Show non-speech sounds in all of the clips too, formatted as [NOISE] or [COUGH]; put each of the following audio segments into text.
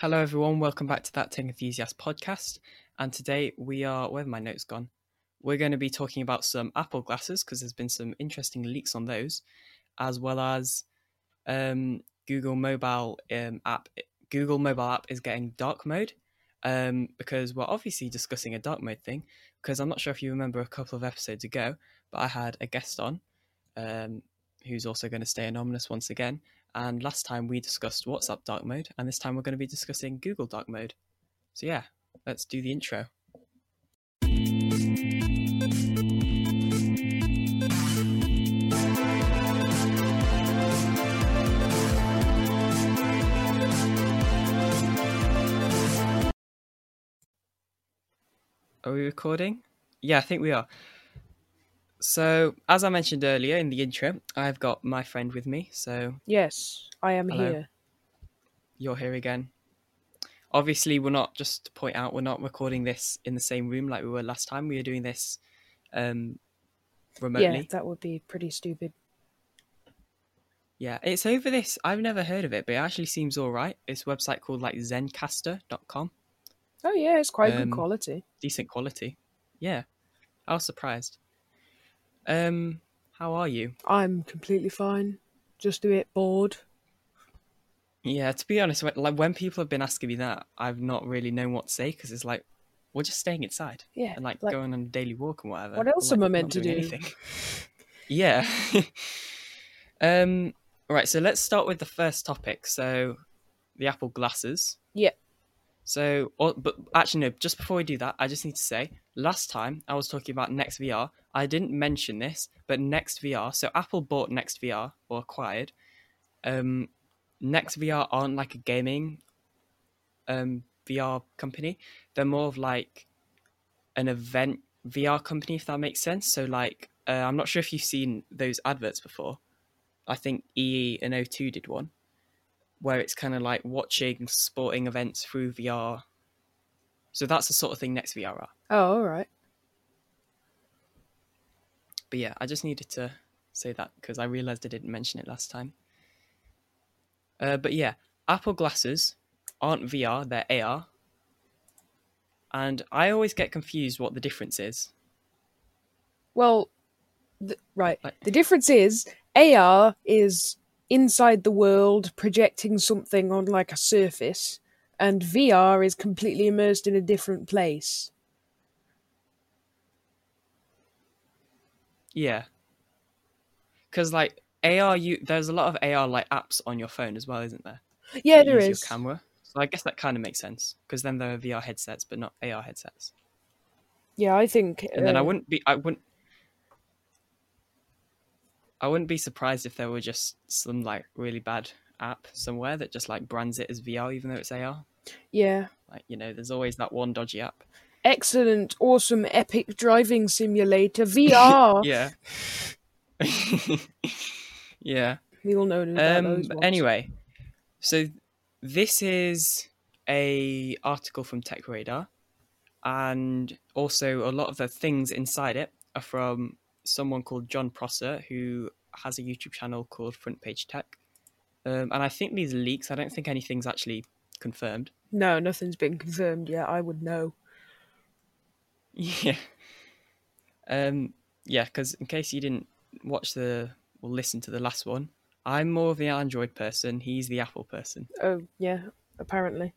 Hello, everyone. Welcome back to that Tech Enthusiast podcast. And today we are, where have my notes gone? We're going to be talking about some Apple glasses because there's been some interesting leaks on those, as well as um, Google mobile um, app. Google mobile app is getting dark mode um, because we're obviously discussing a dark mode thing. Because I'm not sure if you remember a couple of episodes ago, but I had a guest on um, who's also going to stay anonymous once again. And last time we discussed WhatsApp dark mode, and this time we're going to be discussing Google dark mode. So yeah, let's do the intro. Are we recording? Yeah, I think we are. So, as I mentioned earlier in the intro, I've got my friend with me. So, Yes, I am Hello. here. you're here again. Obviously, we're not just to point out we're not recording this in the same room like we were last time. We are doing this um, remotely. Yeah, that would be pretty stupid. Yeah, it's over this. I've never heard of it, but it actually seems all right. It's a website called like Zencastr.com. Oh yeah, it's quite Um, good quality. Decent quality. Yeah, I was surprised. Um, how are you? I'm completely fine. Just a bit bored. Yeah, to be honest, when, like when people have been asking me that, I've not really known what to say because it's like we're just staying inside Yeah, and like, like, going on a daily walk and whatever. What else like, am I meant to do? anything. [LAUGHS] yeah. [LAUGHS] um. Right. So let's start with the first topic. So, the Apple glasses. Yeah. So, or, but actually, no. Just before we do that, I just need to say, last time I was talking about Next VR, I didn't mention this, but Next VR. So Apple bought Next VR or acquired. Um, Next VR aren't like a gaming um VR company. They're more of like an event VR company, if that makes sense. So like, uh, I'm not sure if you've seen those adverts before. I think EE and O2 did one, where it's kind of like watching sporting events through VR. So that's the sort of thing Next VR are. Oh, all right. But yeah, I just needed to say that because I realized I didn't mention it last time. Uh, but yeah, Apple glasses aren't VR, they're AR. And I always get confused what the difference is. Well, th- right. Like- The difference is AR is inside the world, projecting something on like a surface, and VR is completely immersed in a different place. Yeah. Because like AR, you there's a lot of AR like apps on your phone as well, isn't there? Yeah, that there. Your camera. So I guess that kind of makes sense because then there are VR headsets, but not AR headsets. Yeah, I think. And then I uh, wouldn't be I wouldn't I wouldn't be surprised if there were just some like really bad app somewhere that just like brands it as VR even though it's AR. Yeah. Like, you know, there's always that one dodgy app. Excellent, awesome, epic driving simulator [LAUGHS] VR. Yeah. [LAUGHS] yeah. We all know Um those but ones. anyway, so this is a article from Tech Radar and also a lot of the things inside it are from someone called Jon Prosser who has a YouTube channel called Front Page Tech. Um, and I think these leaks, I don't think anything's actually confirmed. No, nothing's been confirmed yet. I would know. [LAUGHS] Yeah. Um yeah, because in case you didn't watch the or listen to the last one, I'm more of the Android person, he's the Apple person. Oh, yeah, apparently.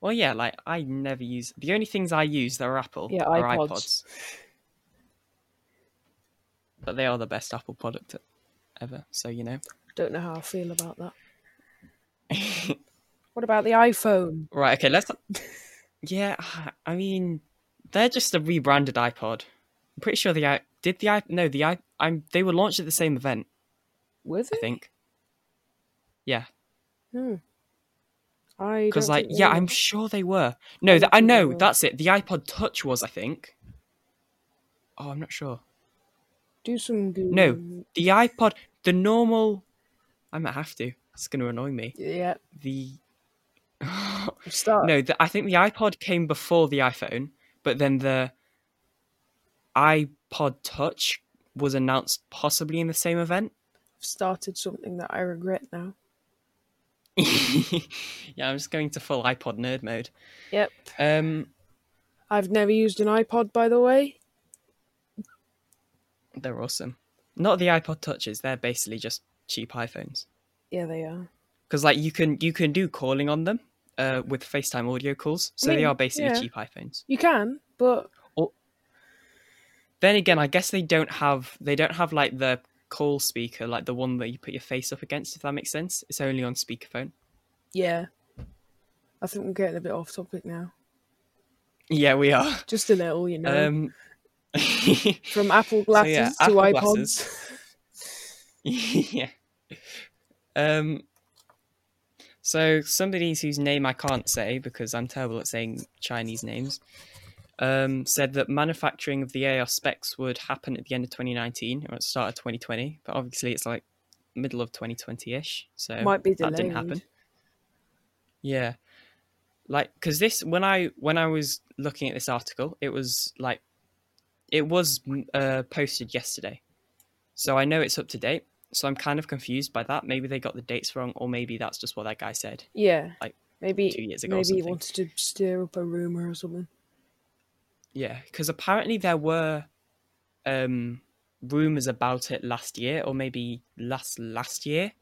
Well, yeah, like I never use the only things I use that are Apple Yeah, iPods. iPods. But they are the best Apple product ever, so you know. Don't know how I feel about that. [LAUGHS] What about the iPhone? right, okay, let's. [LAUGHS] Yeah, I mean, they're just a rebranded iPod. I'm pretty sure the i did the i no the i I'm they were launched at the same event. Were I think. Yeah, Hmm. I because like yeah, I'm sure they were. No, I th- I know that's it. The iPod Touch was, I think. Oh, I'm not sure. Do some Google. No. The iPod, the normal. I might have to. It's going to annoy me. Yeah. The [LAUGHS] Start. no, the, I think the iPod came before the iPhone, but then the iPod Touch was announced possibly in the same event. I've started something that I regret now. [LAUGHS] yeah, I'm just going to full iPod nerd mode. Yep. Um, I've never used an iPod, by the way. They're awesome. Not the iPod touches; they're basically just cheap iPhones. Yeah, they are. Because like you can you can do calling on them uh, with FaceTime audio calls, so they mean, are basically yeah. cheap iPhones. You can, but Then again, I guess they don't have they don't have like the call speaker, like the one that you put your face up against. If that makes sense, it's only on speakerphone. yeah. I think we're getting a bit off topic now. Yeah, we are. Just a little, you know. Um, [LAUGHS] From Apple glasses yeah, to Apple iPods. glasses. [LAUGHS] [LAUGHS] yeah. Um. So somebody whose name I can't say because I'm terrible at saying Chinese names, um, said that manufacturing of the AR specs would happen at the end of 2019 or at the start of 2020, but obviously it's like middle of 2020-ish, so Might be that didn't happen. Yeah, like because this when I when I was looking at this article, it was like it was mm, uh, posted yesterday, so I know it's up to date. So I'm kind of confused by that. Maybe they got the dates wrong, or maybe that's just what that guy said. Yeah. Like, maybe two years ago maybe he wanted to stir up a rumor or something. Yeah, because apparently there were um rumors about it last year, or maybe last last year.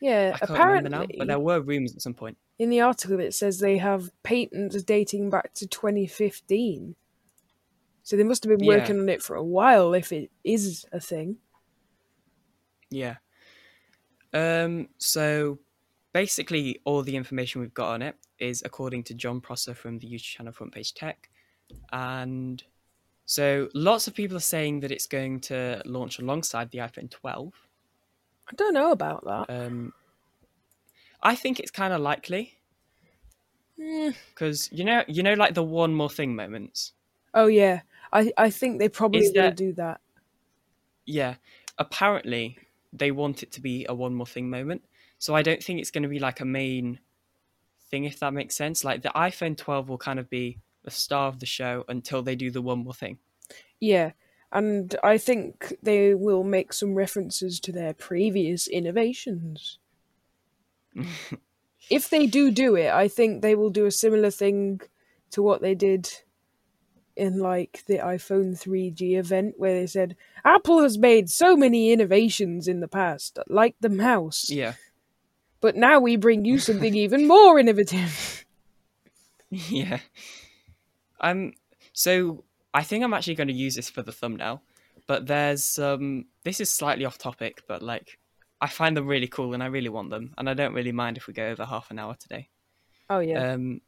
Yeah, I can't apparently remember now, but there were rumors at some point. in the article it says they have patents dating back to 2015. So they must have been Yeah. working on it for a while if it is a thing. Yeah. Um. So basically, all the information we've got on it is according to Jon Prosser from the YouTube channel Front Page Tech, and so lots of people are saying that it's going to launch alongside the iPhone 12. I don't know about that. Um. I think it's kind of likely because you know, you know, like the one more thing moments. Oh yeah, I I think they probably Is will there- do that. Yeah. Apparently, they want it to be a one more thing moment. So I don't think it's going to be like a main thing, if that makes sense. Like the iPhone 12 will kind of be the star of the show until they do the one more thing. Yeah, and I think they will make some references to their previous innovations. [LAUGHS] if they do do it, I think they will do a similar thing to what they did in like the iPhone 3G event where they said Apple has made so many innovations in the past, like the mouse, Yeah. but now we bring you something even more innovative. [LAUGHS] yeah. Um. So I think I'm actually going to use this for the thumbnail, but there's um. This is slightly off topic, but like I find them really cool and I really want them, and I don't really mind if we go over half an hour today. Oh yeah. Um,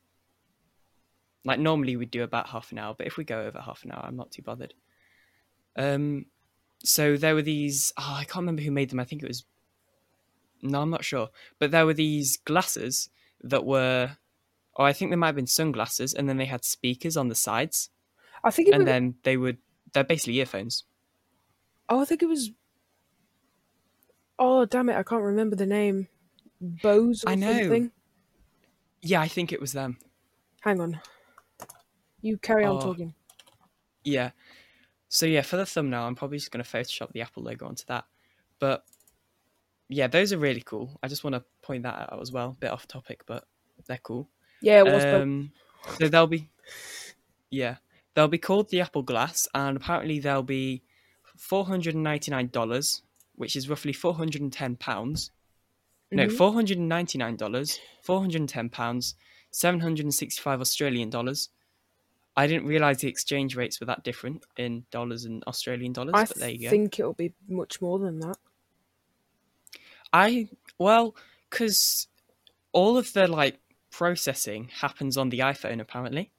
like normally we'd do about half an hour, but if we go over half an hour, I'm not too bothered. Um, so there were these. Oh, I can't remember who made them. I think it was. No, I'm not sure. But there were these glasses that were. Oh, I think they might have been sunglasses, and then they had speakers on the sides, I think it and was. then they would. They're basically earphones. Oh, I think it was. Oh damn it! I can't remember the name. Bose or I know. something. Yeah, I think it was them. Hang on. You carry on Oh. talking. Yeah. So yeah, for the thumbnail, I'm probably just going to Photoshop the Apple logo onto that. But yeah, those are really cool. I just want to point that out as well. A Bit off topic, but they're cool. Yeah, it was. Bo- Um, so they'll be, yeah, they'll be called the Apple Glass, and apparently they'll be four hundred and ninety nine dollars, which is roughly four hundred and ten pounds. No, Mhm. four hundred and ninety nine dollars, four hundred and ten pounds, seven hundred and sixty five Australian dollars. I didn't realize the exchange rates were that different in dollars and Australian dollars, I but there you go. I think it'll be much more than that. I well, because all of the like processing happens on the iPhone apparently,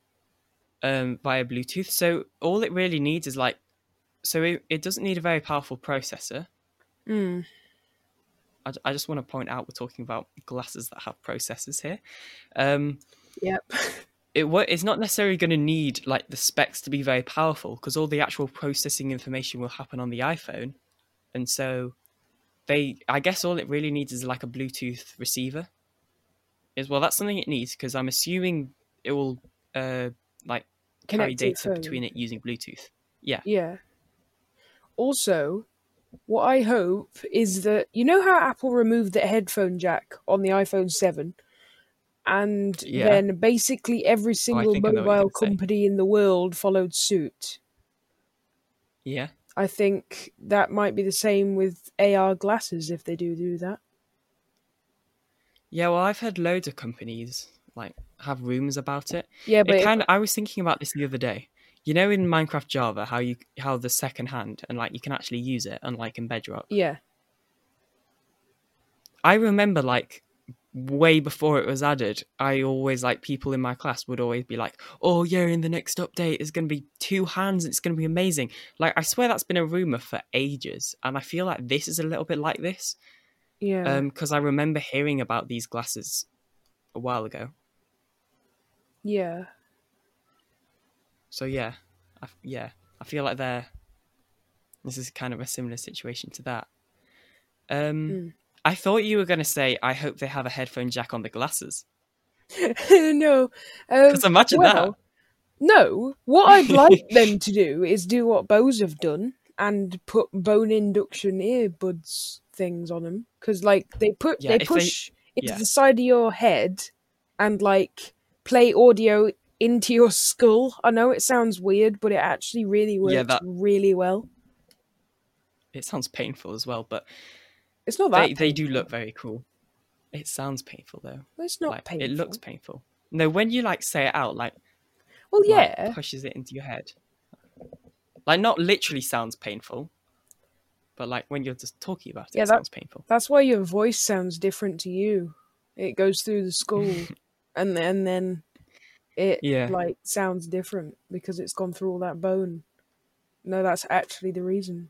um, via Bluetooth. So all it really needs is like, so it, it doesn't need a very powerful processor. Mm. I, I just want to point out we're talking about glasses that have processors here. Um, Yep. [LAUGHS] it it's not necessarily going to need like the specs to be very powerful because all the actual processing information will happen on the iPhone, and so they I guess all it really needs is like a Bluetooth receiver. Is well, that's something it needs because I'm assuming it will uh like carry data phone. between it using Bluetooth. Yeah, Yeah. Also, What I hope is that you know how Apple removed the headphone jack on the iPhone 7 and Yeah. then basically every oh, single know what you're mobile gonna say. company in the world followed suit. Yeah. I think that might be the same with AR glasses if they do do that. Yeah, well, I've heard loads of companies like have rumors about it. Yeah, but It kind of. I was thinking about this the other day. You know, in Minecraft Java, how you how the second hand and like you can actually use it, unlike in Bedrock. yeah, I remember like way before it was added, I always like people in my class would always be like, "Oh yeah, in the next update, there's going to be two hands. It's going to be amazing." Like I swear that's been a rumor for ages, and I feel like this is a little bit like this. yeah, Um, because I remember hearing about these glasses a while ago. yeah. So yeah, I, yeah, I feel like they're. This is kind of a similar situation to that. Um, Mm. I thought you were going to say, "I hope they have a headphone jack on the glasses." [LAUGHS] no, um, Because imagine well, no. What I'd [LAUGHS] like them to do is do what Bose have done and put bone induction earbuds things on them because, like, they put Yeah, they if they- push into yeah. the side of your head and like play audio into your skull. I know it sounds weird, but it actually really works Yeah, that- really well. It sounds painful as well, but It's not that they they do look very cool. It sounds painful though. It's not like painful. it looks painful. No, when you like say it out, like well, like, yeah. pushes it into your head. Like not literally sounds painful, but like when you're just talking about it, Yeah, it that- sounds painful. That's why your voice sounds different to you. It goes through the [LAUGHS] skull, and then then it Yeah. like sounds different because it's gone through all that bone. No, that's actually the reason.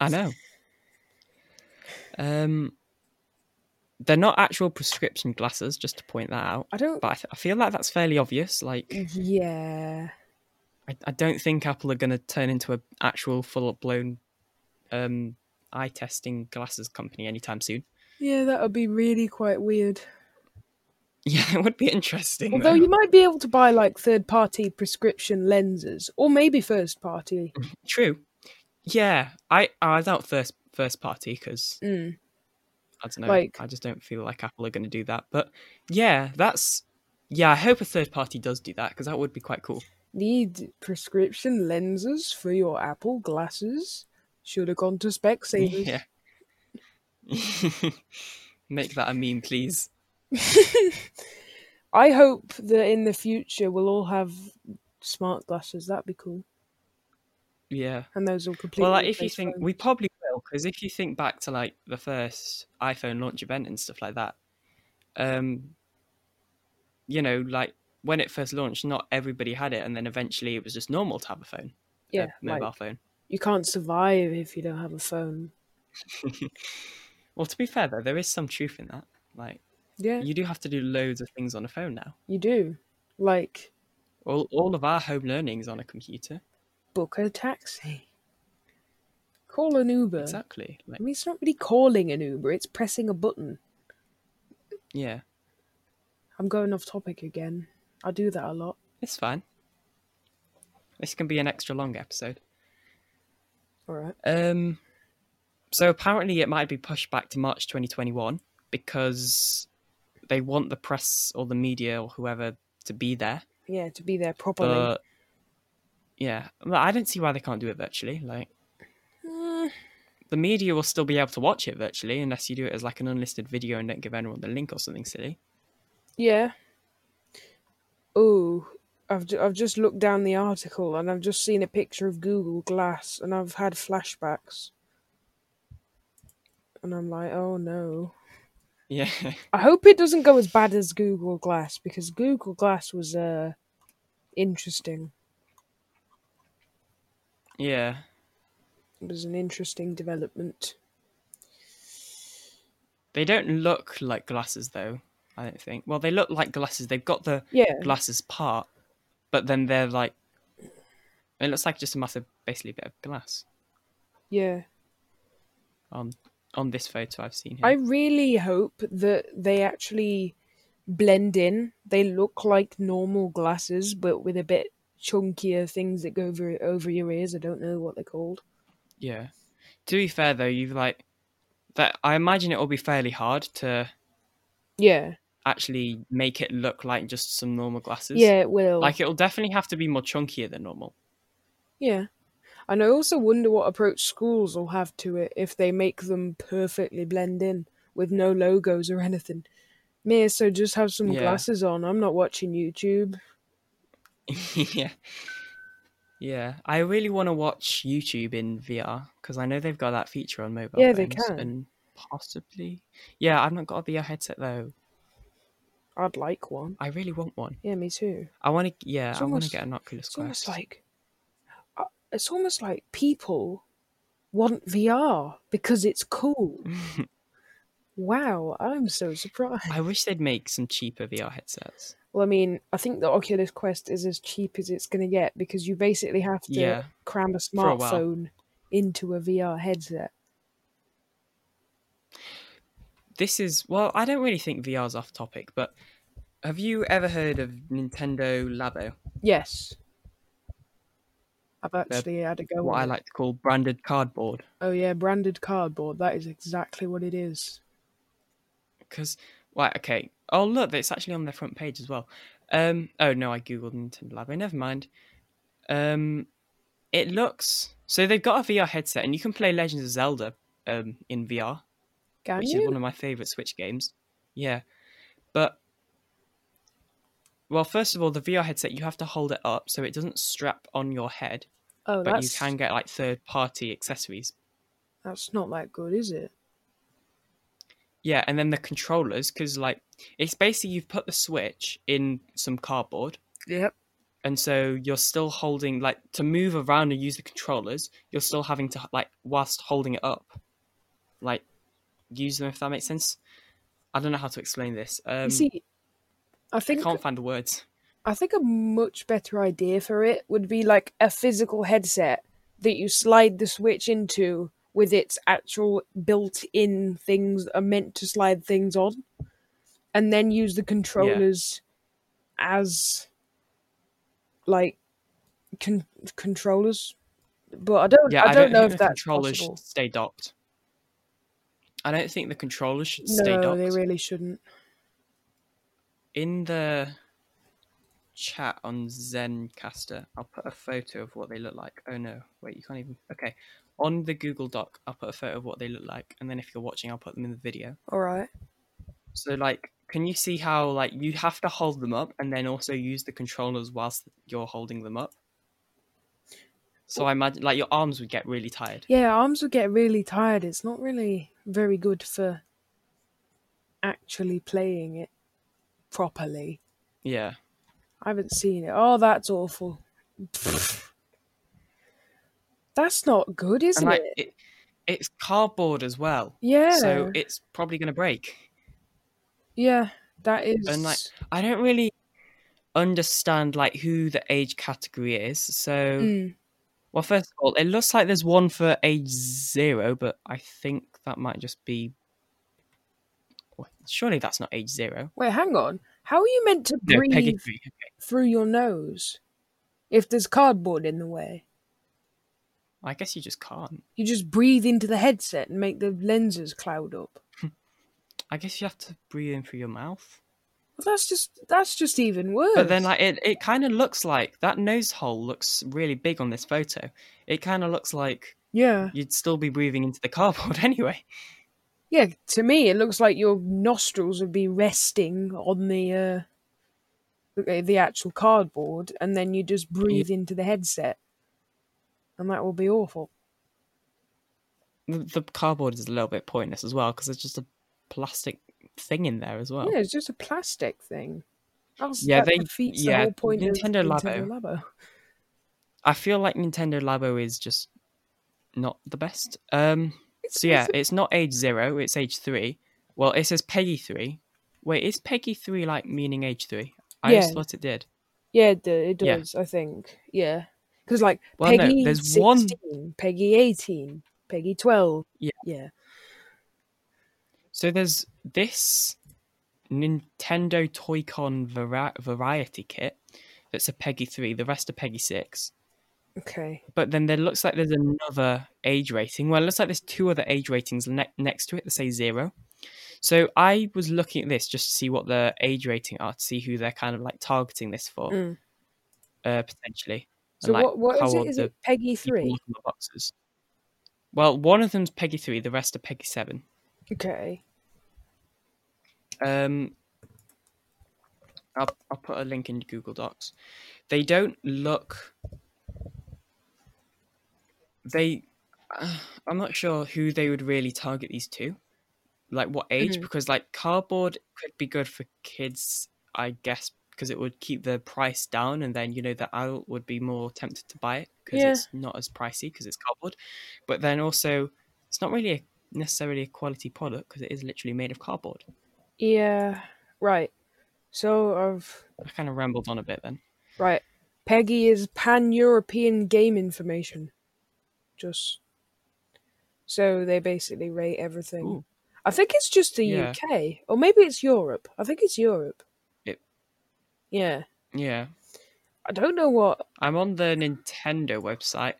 I know. [LAUGHS] Um, they're not actual prescription glasses, just to point that out. I don't. But I, th- I feel like that's fairly obvious. Like, Yeah, I, I don't think Apple are going to turn into an actual full blown um, eye testing glasses company anytime soon. yeah, that would be really quite weird. [LAUGHS] Yeah, it would be interesting. Although though. you might be able to buy like third-party prescription lenses, or maybe first-party. [LAUGHS] True. Yeah, I I doubt first first party because Mm. I don't know. Like- I just don't feel like Apple are going to do that. But yeah, that's yeah. I hope a third party does do that because that would be quite cool. Need prescription lenses for your Apple glasses? Should have gone to Specsavers. [LAUGHS] Yeah. [LAUGHS] Make that a meme, please. [LAUGHS] I hope that in the future we'll all have smart glasses. That'd be cool. Yeah. And those will completely. Well, like, if you think phones. we probably will, because if you think back to like the first iPhone launch event and stuff like that, um, you know, like when it first launched, not everybody had it, and then eventually it was just normal to have a phone, a yeah, mobile like, phone. you can't survive if you don't have a phone. [LAUGHS] Well, to be fair though, there is some truth in that. Like, Yeah, you do have to do loads of things on a phone now. you do. Like All all of our home learning is on a computer. Book a taxi, call an Uber. Exactly. Like, I mean, it's not really calling an Uber; it's pressing a button. yeah, I'm going off topic again. I do that a lot. it's fine. This can be an extra long episode. All right. Um, so apparently it might be pushed back to March 2021 because they want the press or the media or whoever to be there. Yeah, to be there properly. But yeah, well, I don't see why they can't do it virtually. Like Mm, the media will still be able to watch it virtually unless you do it as like an unlisted video and don't give anyone the link or something silly. Yeah. Oh, I've ju- I've just looked down the article and I've just seen a picture of Google Glass and I've had flashbacks. And I'm like, oh no. Yeah, [LAUGHS] I hope it doesn't go as bad as Google Glass because Google Glass was uh interesting. Yeah. It was an interesting development. They don't look like glasses though. I don't think. Well, they look like glasses. They've got the Yeah. glasses part, but then they're like. It looks like just a massive, basically, bit of glass Yeah. on on this photo I've seen here. I really hope that they actually blend in. They look like normal glasses, but with a bit chunkier things that go over over your ears. I don't know what they're called. Yeah. to be fair though, you've like that. I imagine it will be fairly hard to Yeah, actually make it look like just some normal glasses. yeah, it will. Like it'll definitely have to be more chunkier than normal. Yeah. And I also wonder what approach schools will have to it if they make them perfectly blend in with no logos or [LAUGHS] anything. Me, so just have some Yeah. glasses on. I'm not watching YouTube. [LAUGHS] yeah. Yeah, I really want to watch YouTube in VR because I know they've got that feature on mobile Yeah, they can. and possibly. Yeah, I've not got a VR headset though. I'd like one. I really want one. Yeah, me too. I want to. Yeah, It's I want to get an Oculus It's almost like uh, it's almost like people want VR because it's cool. [LAUGHS] Wow, I'm so surprised. I wish they'd make some cheaper VR headsets. Well, I mean, I think the Oculus Quest is as cheap as it's going to get because you basically have to Yeah, cram a for a smartphone into a VR headset. This is well, I don't really think VR's off topic, but have you ever heard of Nintendo Labo? Yes. I've actually had a go What I like to call branded cardboard. Oh yeah, branded cardboard. That is exactly what it is. because right okay. Oh look it's actually on their front page as well. Um oh no i googled nintendo labo never mind. Um it looks so they've got a vr headset and you can play legends of zelda um in vr Can which you? is one of my favorite switch games. Yeah. But well first of all the vr headset you have to hold it up so it doesn't strap on your head oh, but that's you can get like third party accessories. That's not that good, is it? Yeah, and then the controllers, because like it's basically you've put the switch in some cardboard, Yep. and so you're still holding like to move around and use the controllers. You're still having to like whilst holding it up, like use them if that makes sense. I don't know how to explain this. Um, you see, I think I can't find the words. I think a much better idea for it would be like a physical headset that you slide the switch into with its actual built-in things that are meant to slide things on, and then use the controllers as like con- controllers. But I don't. Yeah, I don't know think if the that's controllers possible. should stay docked. I don't think the controllers should stay docked. No, docked. they really shouldn't. in the chat on Zencastr, I'll put a photo of what they look like. Oh no, wait, you can't even. Okay, on the Google Doc, I'll put a photo of what they look like, and then if you're watching, I'll put them in the video. All right. So, like, can you see how like you have to hold them up and then also use the controllers whilst you're holding them up? So I imagine like your arms would get really tired. Yeah, arms would get really tired. It's not really very good for actually playing it properly. Yeah, I haven't seen it. Oh, that's awful. [LAUGHS] That's not good, isn't and like it? it, it's cardboard as well, Yeah. so it's probably gonna break. yeah, that is. and like I don't really understand like who the age category is. So, Mm, well, first of all, it looks like there's one for age zero, but I think that might just be. Surely that's not age zero. Wait, hang on. How are you meant to No, breathe three. through your nose if there's cardboard in the way? I guess you just can't. You just breathe into the headset and make the lenses cloud up. [LAUGHS] I guess you have to breathe in through your mouth. Well, that's just that's just even worse. But then, like, it, it kind of looks like that nose hole looks really big on this photo. It kind of looks like yeah, you'd still be breathing into the [LAUGHS] cardboard anyway. yeah. To me, it looks like your nostrils would be resting on the uh, the, the actual cardboard, and then you just breathe into the headset, and that will be awful. The, the cardboard is a little bit pointless as well because there's just a plastic thing in there as well. Yeah, it's just a plastic thing. That's, Yeah, they- defeats yeah, the whole point Nintendo of Labo. Nintendo Labo. I feel like Nintendo Labo is just not the best. Um, It's, so yeah, it's- it's not age zero; it's age three. Well, it says PEGI three. Wait, is PEGI three like meaning age three? I Yeah. just thought it did. yeah, it, do- it yeah. does. I think. Yeah, because like Well, no, PEGI there's 16, one- PEGI eighteen, PEGI twelve. Yeah. yeah. So there's this Nintendo Toy-Con vari- variety kit that's a PEGI three. The rest are PEGI six. Okay. but then there looks like there's another age rating. Well, it looks like there's two other age ratings ne- next to it that say zero. So I was looking at this just to see what the age rating are to see who they're kind of like targeting this for, Mm. uh, potentially. So like, what what is it? Is it PEGI three? boxes. Well, one of them's PEGI three, the rest are PEGI seven. Okay. Um, I'll I'll put a link in Google Docs. They don't look. They, uh, I'm not sure who they would really target these to, like what age, Mhm. because like cardboard could be good for kids, I guess, because it would keep the price down, and then you know the adult would be more tempted to buy it because Yeah. it's not as pricey because it's cardboard, but then also it's not really a, necessarily a quality product because it is literally made of cardboard. Yeah. Right. So I've I kind of rambled on a bit then. right. PEGI is pan European game information. Just so they basically rate everything. Ooh. I think it's just the Yeah. UK, or maybe it's Europe. I think it's Europe. Yeah. Yeah. I don't know what. I'm on the Nintendo website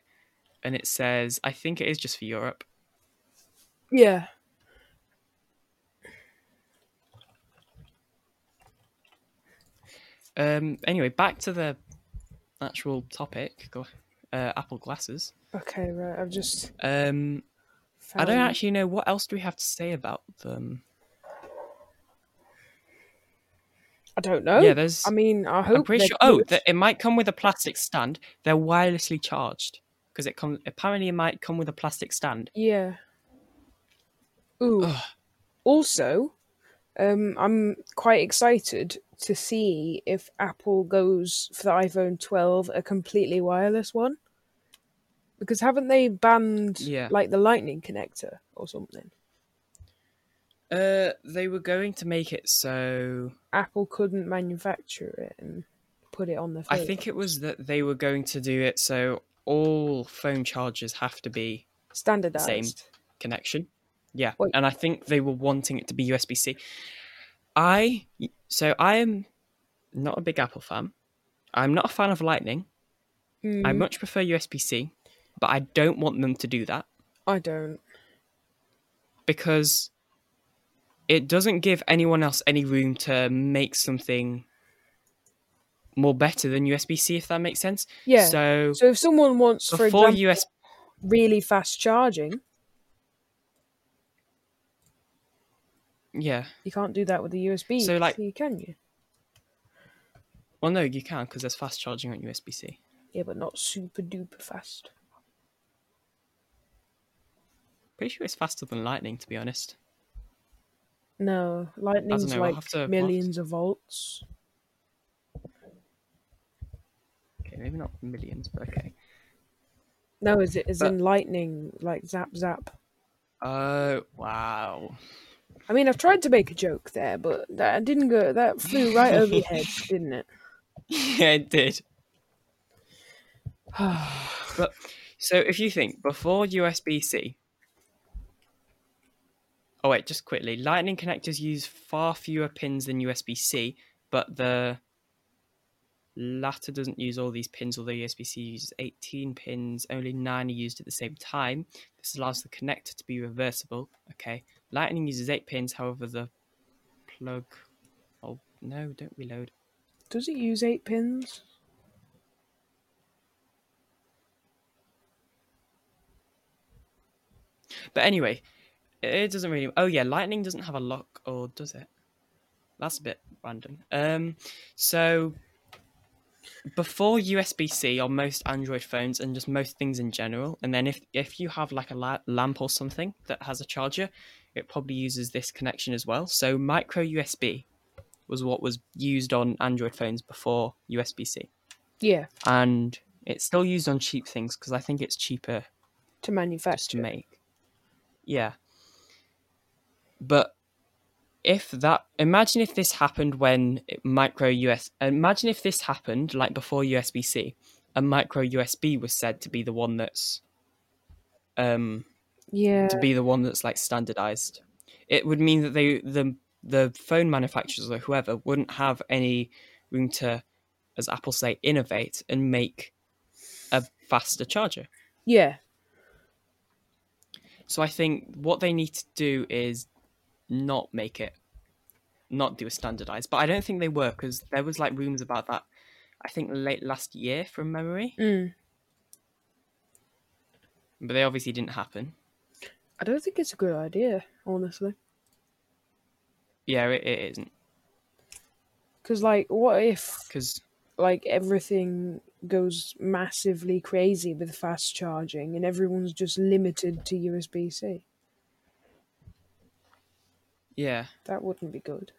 and it says I think it is just for Europe. Yeah. Um anyway, back to the actual topic, uh, Apple glasses. Okay. Right. I've just. Um I don't actually know what else do we have to say about them. I don't know. yeah, there's I mean, I hope. I'm pretty sure oh, good. that it might come with a plastic stand. They're wirelessly charged because it comes apparently it might come with a plastic stand. Yeah. Ooh. Ugh. Also, um, I'm quite excited to see if Apple goes for the iPhone 12 a completely wireless one. Because haven't they banned Yeah. like the Lightning connector or something? Uh they were going to make it so Apple couldn't manufacture it and put it on the phone. I think it was that they were going to do it so all phone chargers have to be standardized. Same connection. Yeah, Wait. and I think they were wanting it to be USB C. I so I am not a big Apple fan. I'm not a fan of Lightning. I Mm, much prefer USB C, but I don't want them to do that I don't. because it doesn't give anyone else any room to make something more better than USB C, if that makes sense. Yeah. So So if someone wants, for example, USB really fast charging, yeah. you can't do that with the USB. So, like- can you? Well, no, you can because there's fast charging on USB C. Yeah, but not super duper fast. Pretty sure it's faster than Lightning, to be honest. No, lightning's know, like have to- I'll to- millions of volts. Okay, maybe not millions, but okay. No, is it is But- in lightning like zap zap? Oh wow! I mean, I've tried to make a joke there, but that didn't go. That flew right over your head, [LAUGHS] didn't it? yeah, it did. [SIGHS] But so if you think before USB C. Oh wait, just quickly. Lightning connectors use far fewer pins than USB C, but the latter doesn't use all these pins, although USB C uses 18 pins, only 9 are used at the same time. This allows the connector to be reversible. Okay. Lightning uses 8 pins, however, the plug. Oh, no, don't reload. Does it use eight pins? But anyway, it doesn't really. Oh yeah, Lightning doesn't have a lock, or does it? That's a bit random. Um, so before USB C on most Android phones and just most things in general, and then if if you have like a la- lamp or something that has a charger, it probably uses this connection as well. So micro USB was what was used on Android phones before USB C, Yeah, and it's still used on cheap things because I think it's cheaper to just to make. Yeah. But if that imagine if this happened when micro US imagine if this happened like before USB C and micro USB was said to be the one that's um Yeah, to be the one that's like standardized. It would mean that they the the phone manufacturers or whoever wouldn't have any room to as Apple say innovate and make a faster charger. Yeah. So I think what they need to do is not make it, not do a standardized. But I don't think they were because there was like rumors about that. I think late last year from memory, Mm. but they obviously didn't happen. I don't think it's a good idea, honestly. Yeah, it, it isn't Because, like, what if because like everything goes massively crazy with fast charging and everyone's just limited to USB C? Yeah. That wouldn't be good.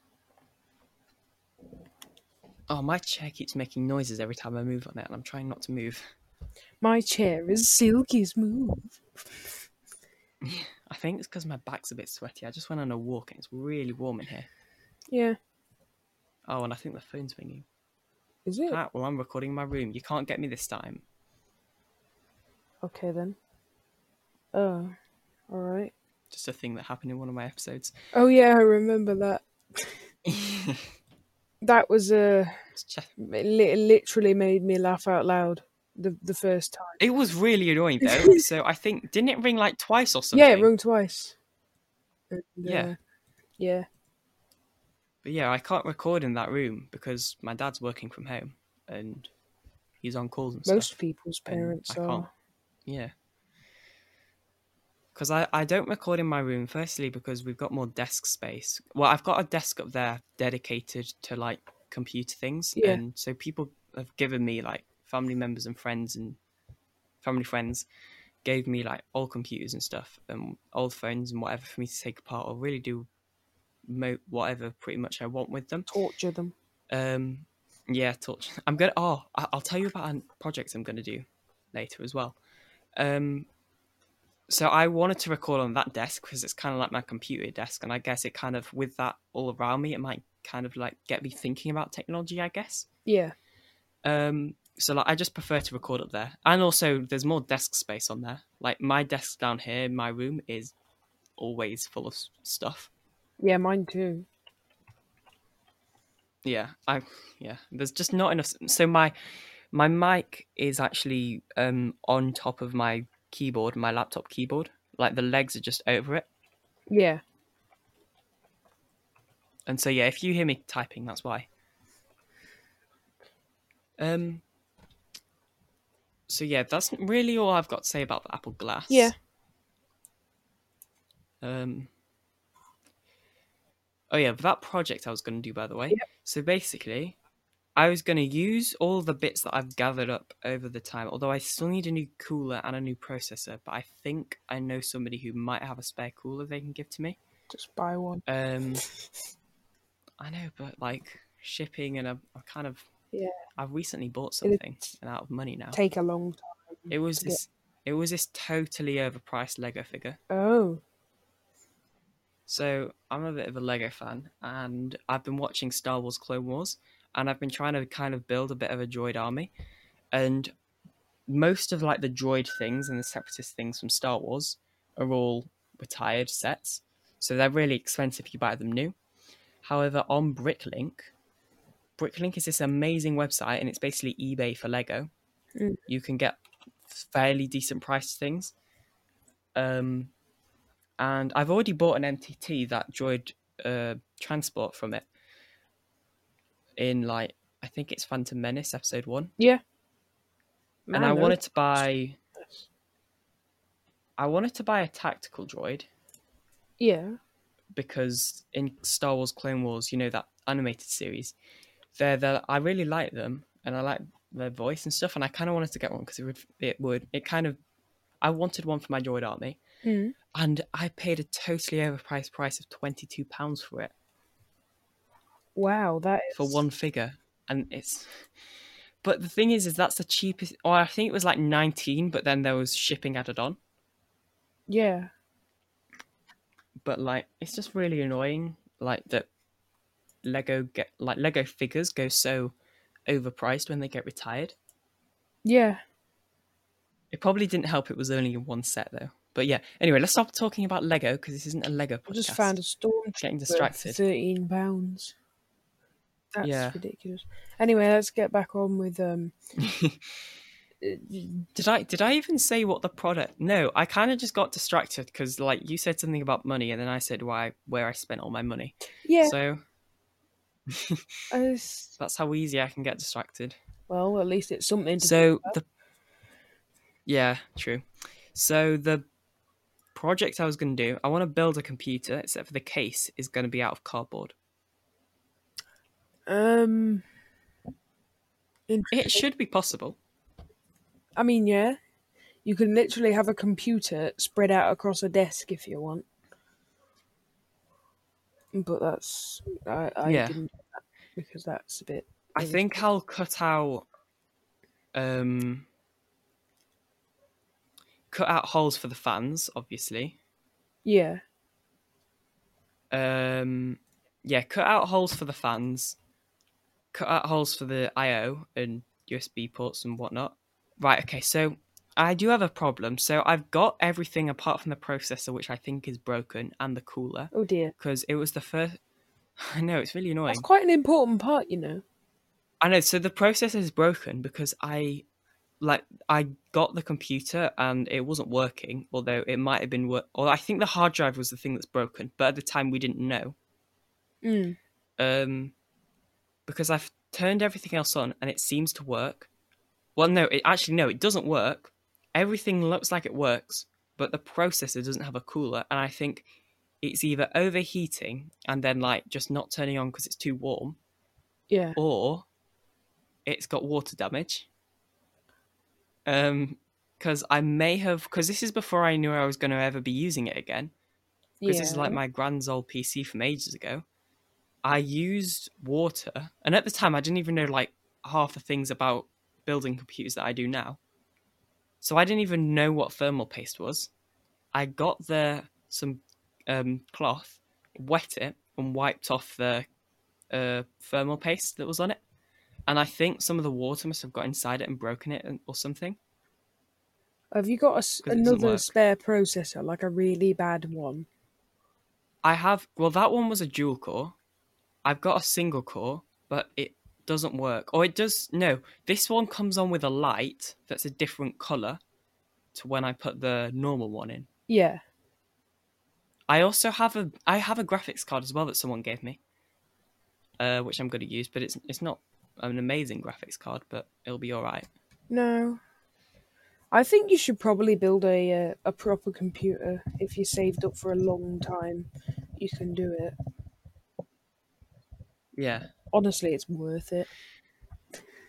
Oh, my chair keeps making noises every time I move on it, and I'm trying not to move. My chair is silky smooth. [LAUGHS] I think it's because my back's a bit sweaty. I just went on a walk and it's really warm in here. Yeah. Oh, and I think the phone's ringing. Is it? Ah, well, I'm recording in my room. You can't get me this time. Okay then. Oh. Alright. Just a thing that happened in one of my episodes. [LAUGHS] Oh yeah, I remember that. That was a it literally made me laugh out loud the the first time. It was really annoying though. [LAUGHS] so I think didn't it ring like twice or something? Yeah, it rung twice. And, Yeah. uh, yeah. But yeah, I can't record in that room because my dad's working from home and he's on calls and Most stuff. Most people's parents are. Yeah. Because I, I don't record in my room, firstly, because we've got more desk space. Well, I've got a desk up there dedicated to like computer things. Yeah. And so people have given me like family members and friends and family friends gave me like old computers and stuff and old phones and whatever for me to take apart or really do mo- whatever pretty much I want with them. Torture them. Um, yeah, touch. I'm gonna. Oh, I- I'll tell you about a project I'm gonna do later as well. Um, so I wanted to record on that desk because it's kind of like my computer desk, and I guess it kind of with that all around me, it might kind of like get me thinking about technology. I guess. Yeah. Um, so like I just prefer to record up there, and also there's more desk space on there. Like my desk down here in my room is always full of stuff. Yeah, mine too. yeah i yeah there's just not enough so my my mic is actually um on top of my keyboard my laptop keyboard like the legs are just over it Yeah. and so yeah if you hear me typing that's why um so yeah that's really all i've got to say about the apple glass Yeah. Um. Oh yeah, that project I was going to do, by the way. So basically, I was going to use all the bits that I've gathered up over the time. Although I still need a new cooler and a new processor, but I think I know somebody who might have a spare cooler they can give to me. Just buy one. Um. I know, but like shipping and I'm, I'm kind of Yeah. I've recently bought something and out of money now. Take a long time. It was to get- this. It was this totally overpriced Lego figure. Oh. So I'm a bit of a Lego fan, and I've been watching Star Wars Clone Wars, and I've been trying to kind of build a bit of a droid army, and most of like the droid things and the separatist things from Star Wars are all retired sets, so they're really expensive if you buy them new. However, on Bricklink, Bricklink is this amazing website, and it's basically eBay for Lego. Mm. You can get fairly decent priced things. Um, and I've already bought an MTT that droid uh, transport from it in like I think it's Phantom Menace episode one, Yeah. and I wanted to buy. I wanted to buy a tactical droid Yeah. because in Star Wars Clone Wars, you know that animated series, they're the I really like them and I like their voice and stuff, and I kind of wanted to get one because it would it would it kind of I wanted one for my droid army, Mm. and I paid a totally overpriced price of twenty two pounds for it Wow, that is for one figure, and it's. But the thing is, is that's the cheapest. Or I think it was like nineteen, but then there was shipping added on. Yeah. But like, it's just really annoying, like that. Lego get like Lego figures go so overpriced when they get retired. Yeah. It probably didn't help. It was only in one set though. But yeah. Anyway, let's stop talking about Lego because this isn't a Lego podcast. I just found a storm getting distracted. thirteen pounds. That's Yeah. ridiculous. Anyway, let's get back on with um [LAUGHS] Did I did I even say what the product? No, I kind of just got distracted because like you said something about money, and then I said why where I spent all my money. Yeah. So I [LAUGHS] s- that's how easy I can get distracted. well, at least it's something to So the yeah, true. So the project I was going to do, I want to build a computer, except for the case is going to be out of cardboard. Um, It should be possible. I mean, yeah, you can literally have a computer spread out across a desk if you want. But that's I, I Yeah. didn't that because that's a bit. I think I'll cut out um cut out holes for the fans, obviously. Yeah, Um yeah, cut out holes for the fans. Cut out holes for the IO and USB ports and whatnot. Right, okay, so I do have a problem. So I've got everything apart from the processor, which I think is broken, and the cooler, oh dear, because it was the first. [LAUGHS] I know it's really annoying. It's quite an important part, you know. I know. So the processor is broken because I, like, I got the computer and it wasn't working. Although it might have been work. Or I think the hard drive was the thing that's broken. But at the time we didn't know. Mm. Um, because I've turned everything else on and it seems to work. Well, no, it actually no, it doesn't work. Everything looks like it works, but the processor doesn't have a cooler, and I think it's either overheating and then like just not turning on because it's too warm, Yeah, or it's got water damage. Um, because I may have because this is before I knew I was going to ever be using it again. Because yeah. this is like my grand's old PC from ages ago. I used water, and at the time I didn't even know like half the things about building computers that I do now. So I didn't even know what thermal paste was. I got the some um, cloth, wet it, and wiped off the uh, thermal paste that was on it. And I think some of the water must have got inside it and broken it or something. Have you got a s 'Cause it doesn't another spare processor, like a really bad one? I have well that one was a dual core. I've got a single core, but it doesn't work. Or it does no. This one comes on with a light that's a different colour to when I put the normal one in. Yeah, I also have a I have a graphics card as well that someone gave me. Uh, which I'm going to use, but it's it's not an amazing graphics card, but it'll be alright. no. I think you should probably build a uh, a proper computer if you saved up for a long time. You can do it. Yeah. Honestly, it's worth it.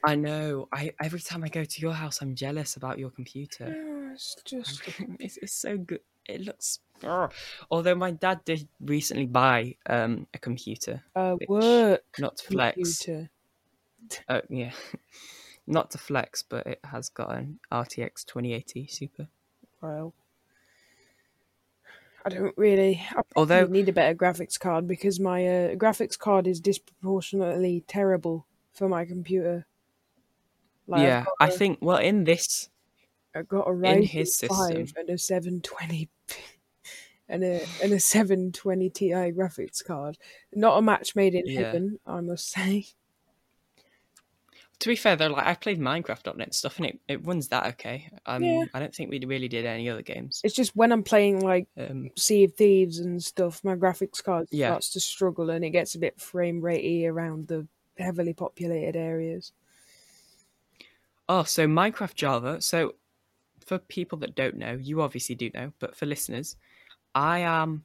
I know. I every time I go to your house I'm jealous about your computer. Yeah, It's just [LAUGHS] it's, it's so good. It looks. Ugh. [SIGHS] Although my dad did recently buy um, a computer, a Which- work not to flex. computer. Uh, [LAUGHS] yeah, [LAUGHS] not to flex, but it has got an RTX 2080 Super. Well, I don't really. I Although- need a better graphics card because my uh, graphics card is disproportionately terrible for my computer. Like, yeah, I a- think. Well, in this, I've got a Ryzen his five system- and a seven twenty [LAUGHS] and a and a seven twenty Ti graphics card. Not a match made in Yeah. heaven, I must [LAUGHS] say. To be fair, though, like I played Minecraft on it and stuff, and it, it runs that okay. Um, Yeah. I don't think we really did any other games. It's just when I'm playing like Um, Sea of Thieves and stuff, my graphics card Yeah. starts to struggle and it gets a bit frame ratey around the heavily populated areas. Oh, so Minecraft Java. So, for people that don't know, you obviously do know, but for listeners, I am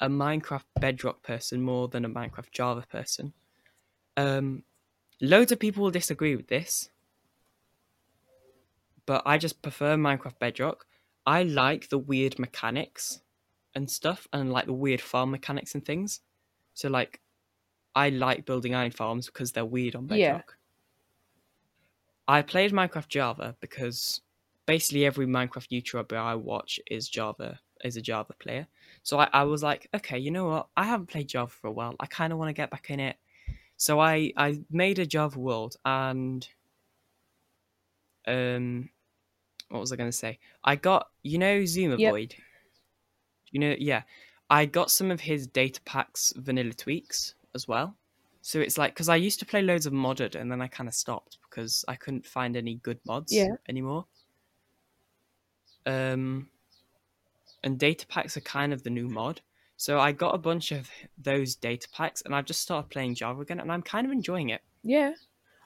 a Minecraft Bedrock person more than a Minecraft Java person. Um, loads of people will disagree with this, but I just prefer Minecraft Bedrock. I like the weird mechanics and stuff, and like the weird farm mechanics and things. So, like, I like building iron farms because they're weird on Yeah. Bedrock. I played Minecraft Java because basically every Minecraft YouTuber I watch is Java is a Java player. So I, I was like, okay, you know what? I haven't played Java for a while. I kind of want to get back in it. So I I made a Java world and um what was I going to say? I got you know Zuma Yep. Void. You know, yeah. I got some of his data packs vanilla tweaks as well. So it's like because I used to play loads of modded and then I kind of stopped because I couldn't find any good mods Yeah. anymore. Um, and data packs are kind of the new mod. So I got a bunch of those data packs and I've just started playing Java again and I'm kind of enjoying it. Yeah.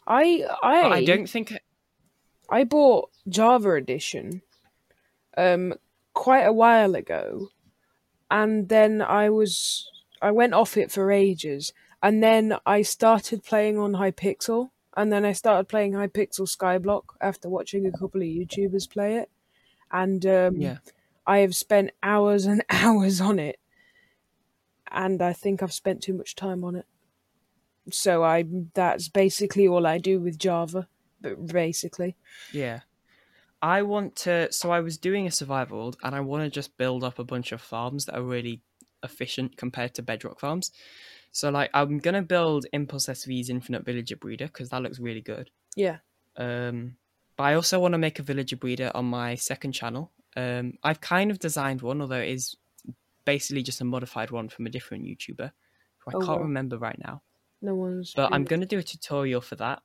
I I But I don't think I bought Java Edition um quite a while ago and then I was I went off it for ages and then I started playing on Hypixel and then I started playing Hypixel Skyblock after watching a couple of YouTubers play it and um yeah. I have spent hours and [LAUGHS] hours on it and I think I've spent too much time on it. So I that's basically all I do with Java, but basically. Yeah. I want to. So I was doing a survival world, and I want to just build up a bunch of farms that are really efficient compared to Bedrock farms. So like, I'm gonna build Impulse SV's Infinite Villager Breeder because that looks really good. Yeah. Um, but I also want to make a Villager Breeder on my second channel. Um, I've kind of designed one, although it is basically just a modified one from a different YouTuber who I Oh, can't wow. remember right now. No one's But I'm going to do a tutorial for that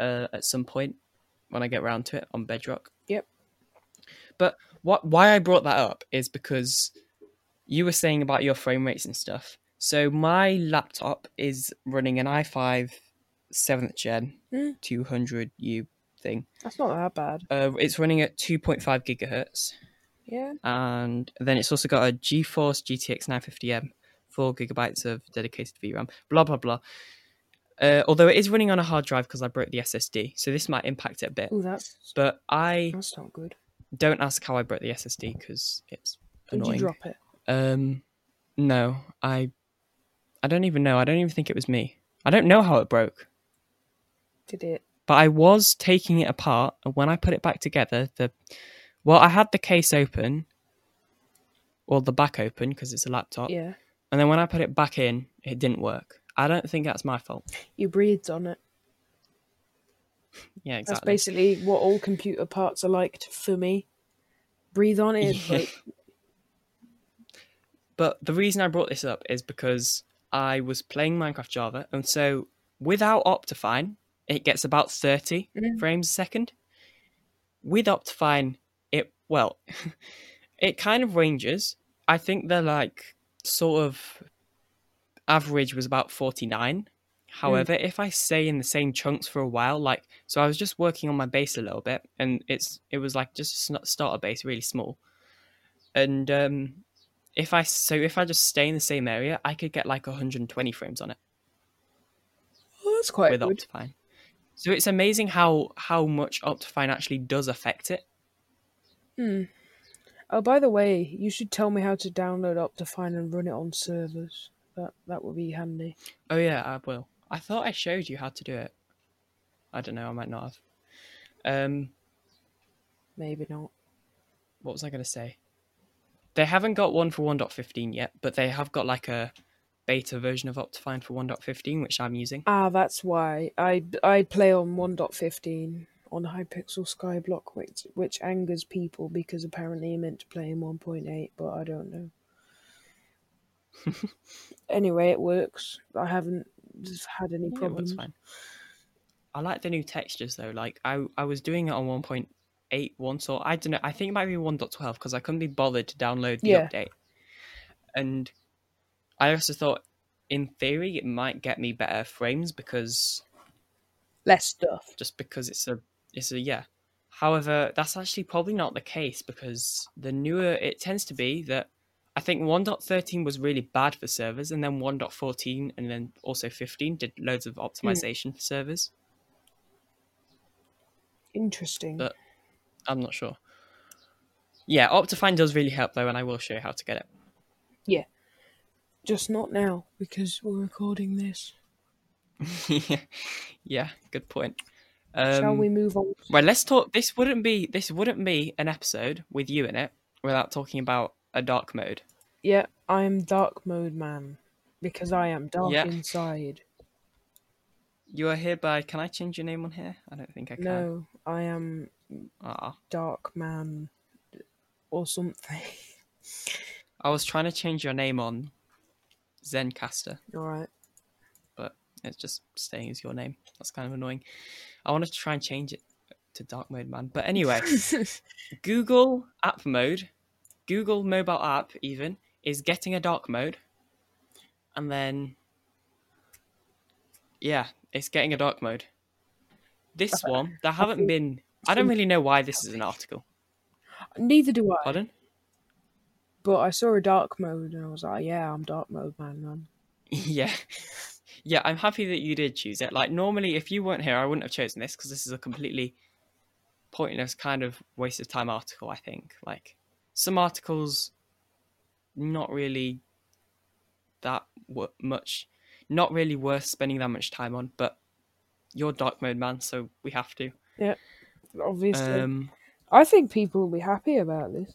uh, at some point when I get around to it on Bedrock. Yep. But what why I brought that up is because you were saying about your frame rates and stuff. So my laptop is running an i5 seventh gen Hmm. 200U thing. That's not that bad. Uh, it's running at 2.5 gigahertz, Yeah. and then it's also got a GeForce GTX 950M, four gigabytes of dedicated VRAM. Blah blah blah. Uh, although it is running on a hard drive because I broke the SSD, so this might impact it a bit. Oh, that's But I that's not good. don't ask how I broke the SSD because it's Did annoying. you drop it? Um, no, I, I don't even know. I don't even think it was me. I don't know how it broke. Did it? But I was taking it apart, and when I put it back together, the, well, I had the case open, or the back open because it's a laptop, Yeah. and then when I put it back in, it didn't work. I don't think that's my fault. You breathed on it. Yeah, exactly. That's basically what all computer parts are like for me. Breathe on it. Yeah. Like, [LAUGHS] But the reason I brought this up is because I was playing Minecraft Java, and so without Optifine, it gets about 30 Mhm. frames a second. With Optifine, well, it kind of ranges. I think they're like sort of average was about 49. However, if I stay in the same chunks for a while, like, so I was just working on my base a little bit, and it's, it was like just a starter base, really small. And, um, if I so if I just stay in the same area, I could get like 120 frames on it oh, that's quite with good. Optifine. So it's amazing how how much Optifine actually does affect it. Hmm. Oh, by the way, you should tell me how to download Optifine and run it on servers. That that would be handy. Oh yeah, I will. I thought I showed you how to do it. I don't know. I might not have. Um, Maybe not. what was I going to say? They haven't got one for 1.15 yet, but they have got like a beta version of Optifine for 1.15, which I'm using. Ah, that's why I I play on 1.15 on Hypixel Skyblock, which which angers people because apparently you're meant to play in 1.8, but I don't know. [LAUGHS] anyway, it works. I haven't had any Yeah, it problems. works fine. I like the new textures though. Like I, I was doing it on 1.8 once, or I don't know. I think it might be 1.12 because I couldn't be bothered to download the Yeah. update. And I also thought, in theory, it might get me better frames because Less stuff. just because it's a, it's a yeah. However, that's actually probably not the case because the newer it tends to be that I think 1.13 was really bad for servers, and then 1.14 and then also 15 did loads of hmm. optimization for servers. Interesting. But- I'm not sure. Yeah, Optifine does really help though, and I will show you how to get it. Yeah. Just not now because we're recording this. [LAUGHS] yeah, good point. Um, Shall we move on? Right, let's talk. This wouldn't be this wouldn't be an episode with you in it without talking about a dark mode. Yeah, I am dark mode man because I am dark Yeah. inside. You are hereby. Can I change your name on here? I don't think I can. No, I am Ah, dark man or something. [LAUGHS] I was trying to change your name on Zencastr, All right. but It's just staying as your name. That's kind of annoying. I wanted to try and change it to dark mode, man. But anyway, [LAUGHS] Google app mode, Google mobile app even is getting a dark mode, and then yeah, it's getting a dark mode. This one, there haven't been. I don't really know why this is an article. Neither do I. Pardon? But I saw a dark mode and I was like, yeah, I'm dark mode man, man. [LAUGHS] Yeah. Yeah, I'm happy that you did choose it. Like, normally, if you weren't here, I wouldn't have chosen this because this is a completely pointless kind of waste of time article, I think. Like, some articles, not really that w- much, not really worth spending that much time on, but you're dark mode man, so we have to. Yeah, obviously. Um, I think people will be happy about this.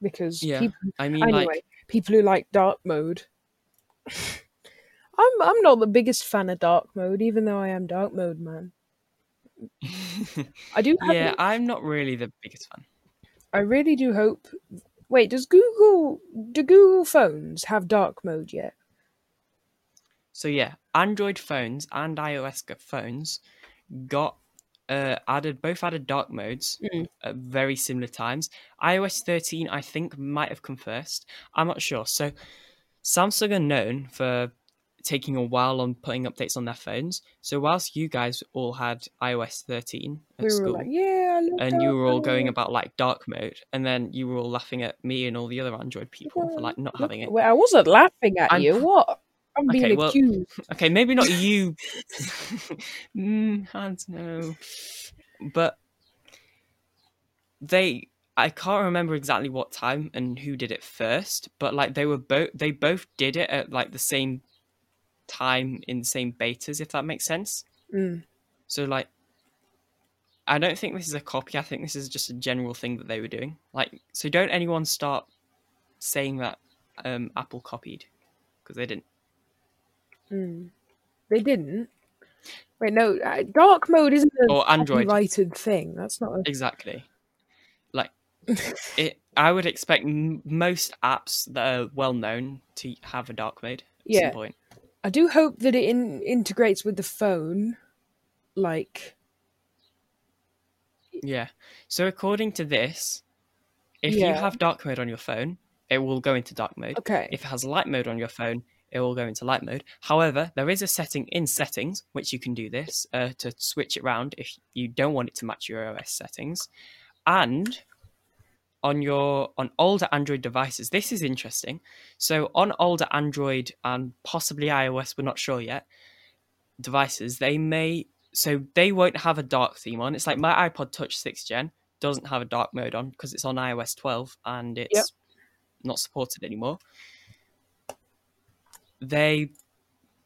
Because yeah, people, I mean, anyway, like, people who like dark mode. [LAUGHS] I'm I'm not the biggest fan of dark mode, even though I am dark mode man. I do [LAUGHS] have yeah, I'm not really the biggest fan. I really do hope. Wait, does Google do Google phones have dark mode yet? So yeah, Android phones and iOS phones got uh, added both added dark modes Mm. at very similar times. iOS 13, I think, might have come first. I'm not sure. So Samsung are known for taking a while on putting updates on their phones. So whilst you guys all had iOS 13 at We school, like, yeah, and you were all going about like dark mode, and then you were all laughing at me and all the other Android people for like not having it. Well, I wasn't laughing at I'm you. What? I'm being Okay, well- accused. [LAUGHS] Okay, maybe not you. [LAUGHS] mm, I don't know. But they, I can't remember exactly what time and who did it first, but like they were both, they both did it at like the same time in the same betas, if that makes sense. Mm. So like, I don't think this is a copy. I think this is just a general thing that they were doing. Like, so don't anyone start saying that um, Apple copied because they didn't. Mm. They didn't. Wait, no. uh, Dark mode isn't a Or Android. copyrighted thing. That's not a. Exactly. Like [LAUGHS] it, I would expect m- most apps that are well known to have a dark mode at Yeah. some point. I do hope that it in, integrates with the phone. Like, Yeah. So according to this, if you have dark mode on your phone, it will go into dark mode. okay. If it has light mode on your phone, it will go into light mode. However, there is a setting in settings which you can do this uh, to switch it around if you don't want it to match your OS settings. And on your on older Android devices, this is interesting. So on older Android and possibly iOS, we're not sure yet. Devices, they may so they won't have a dark theme on. It's like my iPod Touch 6 Gen doesn't have a dark mode on because it's on iOS 12 and it's Yep. not supported anymore. They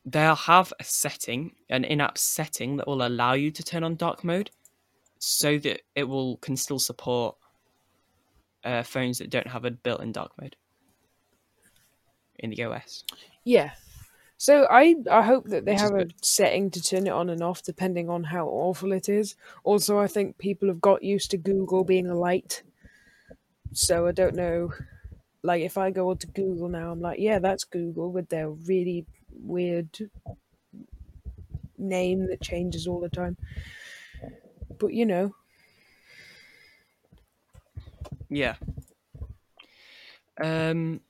they'll have a setting, an in-app setting that will allow you to turn on dark mode, so that it will can still support uh, phones that don't have a built-in dark mode in the OS. Yeah. So I I hope that they Which have a setting to turn it on and off depending on how awful it is. Also, I think people have got used to Google being a light. So I don't know. Like if I go onto Google now, I'm like, yeah, that's Google with their really weird name that changes all the time. But you know, Yeah. Um.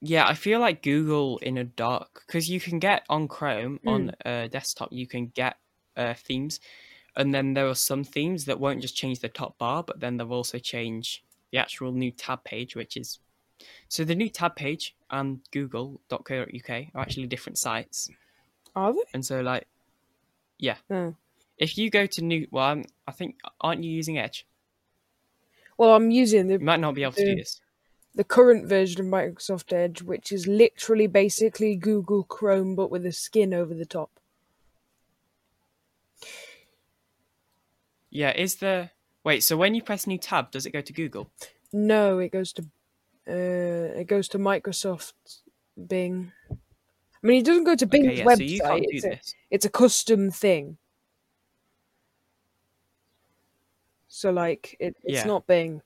Yeah, I feel like Google in a dark because you can get on Chrome on uh, desktop. You can get uh, themes, and then there are some themes that won't just change the top bar, but then they'll also change the actual new tab page, which is so the new tab page and Google.co.uk are actually different sites, are they? and so like, yeah, Oh. if you go to new, well, I'm, I think aren't you using Edge? Well, I'm using the You might not be able to do this. the current version of Microsoft Edge, which is literally basically Google Chrome but with a skin over the top. Yeah, is the wait? So when you press new tab, does it go to Google? No, it goes to uh, it goes to Microsoft Bing. I mean, it doesn't go to Bing's Okay, yeah. website. So you can't do it's, a, it's a custom thing. So like, it, it's Yeah. not Bing,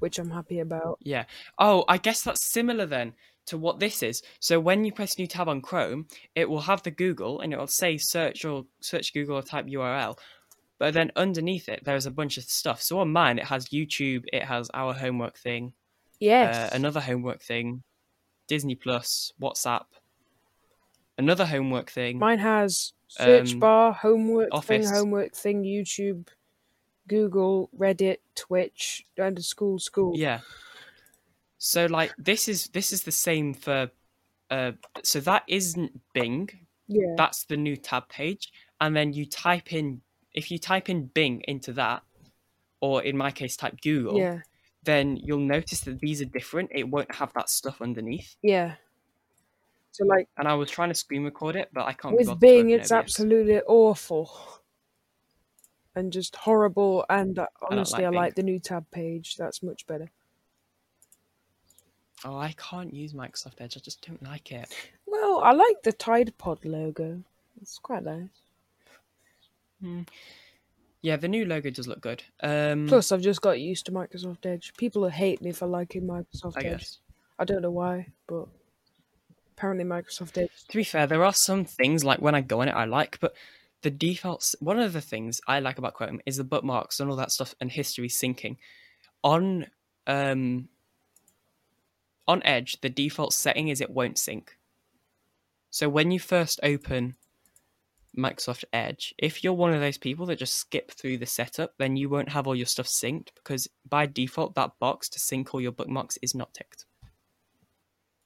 which I'm happy about. Yeah. Oh, I guess that's similar then to what this is. So when you press new tab on Chrome, it will have the Google and it will say search or search Google or type URL. But then underneath it, there's a bunch of stuff. So on mine, it has YouTube, it has our homework thing, Yes. uh, another homework thing, Disney Plus, WhatsApp, another homework thing. Mine has search Um, bar, homework Office. thing, homework thing, YouTube, Google, Reddit, Twitch, and school, school. Yeah. So like this is this is the same for uh so that isn't Bing. Yeah. That's the new tab page. And then you type in if you type in Bing into that, or in my case type Google, yeah. then you'll notice that these are different. It won't have that stuff underneath. Yeah. So like And I was trying to screen record it, but I can't with Bing, it's OBS. absolutely awful and just horrible. And uh, honestly, like I like the new tab page. That's much better. Oh, I can't use Microsoft Edge. I just don't like it. Well, I like the Tide Pod logo. It's quite nice. Yeah, the new logo does look good. Um Plus, I've just got used to Microsoft Edge. People hate me for liking Microsoft I Edge. guess. I don't know why, but apparently Microsoft Edge. To be fair, there are some things like when I go on it I like, but the defaults one of the things I like about Chrome is the bookmarks and all that stuff and history syncing. On um on Edge, the default setting is it won't sync. So when you first open Microsoft Edge, if you're one of those people that just skip through the setup, then you won't have all your stuff synced because by default that box to sync all your bookmarks is not ticked.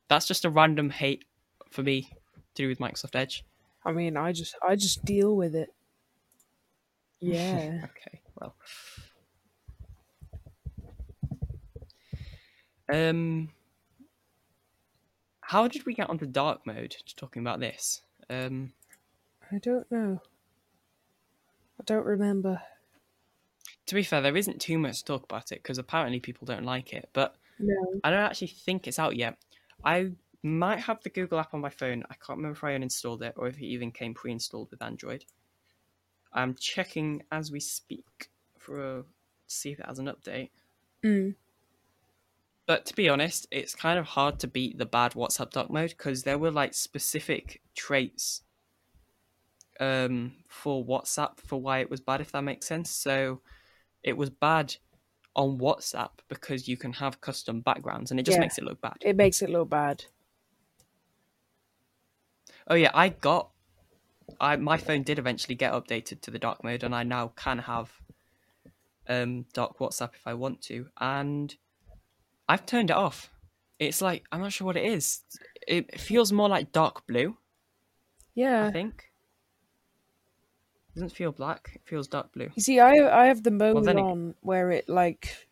That's just a random hate for me to do with Microsoft Edge. I mean, I just I just deal with it. Yeah. [LAUGHS] Okay, well. Um how did we get onto dark mode talking about this? Um I don't know. I don't remember. to be fair, there isn't too much to talk about it because apparently people don't like it, but No. I don't actually think it's out yet. I might have the Google app on my phone. I can't remember if I uninstalled it or if it even came pre-installed with Android. I'm checking as we speak for a, to see if it has an update. Mm. But to be honest, it's kind of hard to beat the bad WhatsApp dark mode because there were like specific traits um, for WhatsApp for why it was bad, if that makes sense. So it was bad on WhatsApp because you can have custom backgrounds and it just Yeah. makes it look bad. It makes it look bad. Oh yeah, I got I my phone did eventually get updated to the dark mode and I now can have um dark WhatsApp if I want to and I've turned it off. It's like I'm not sure what it is. It feels more like dark blue, Yeah, I think. doesn't feel black, it feels dark blue. You see, I I have the mode it- on where it like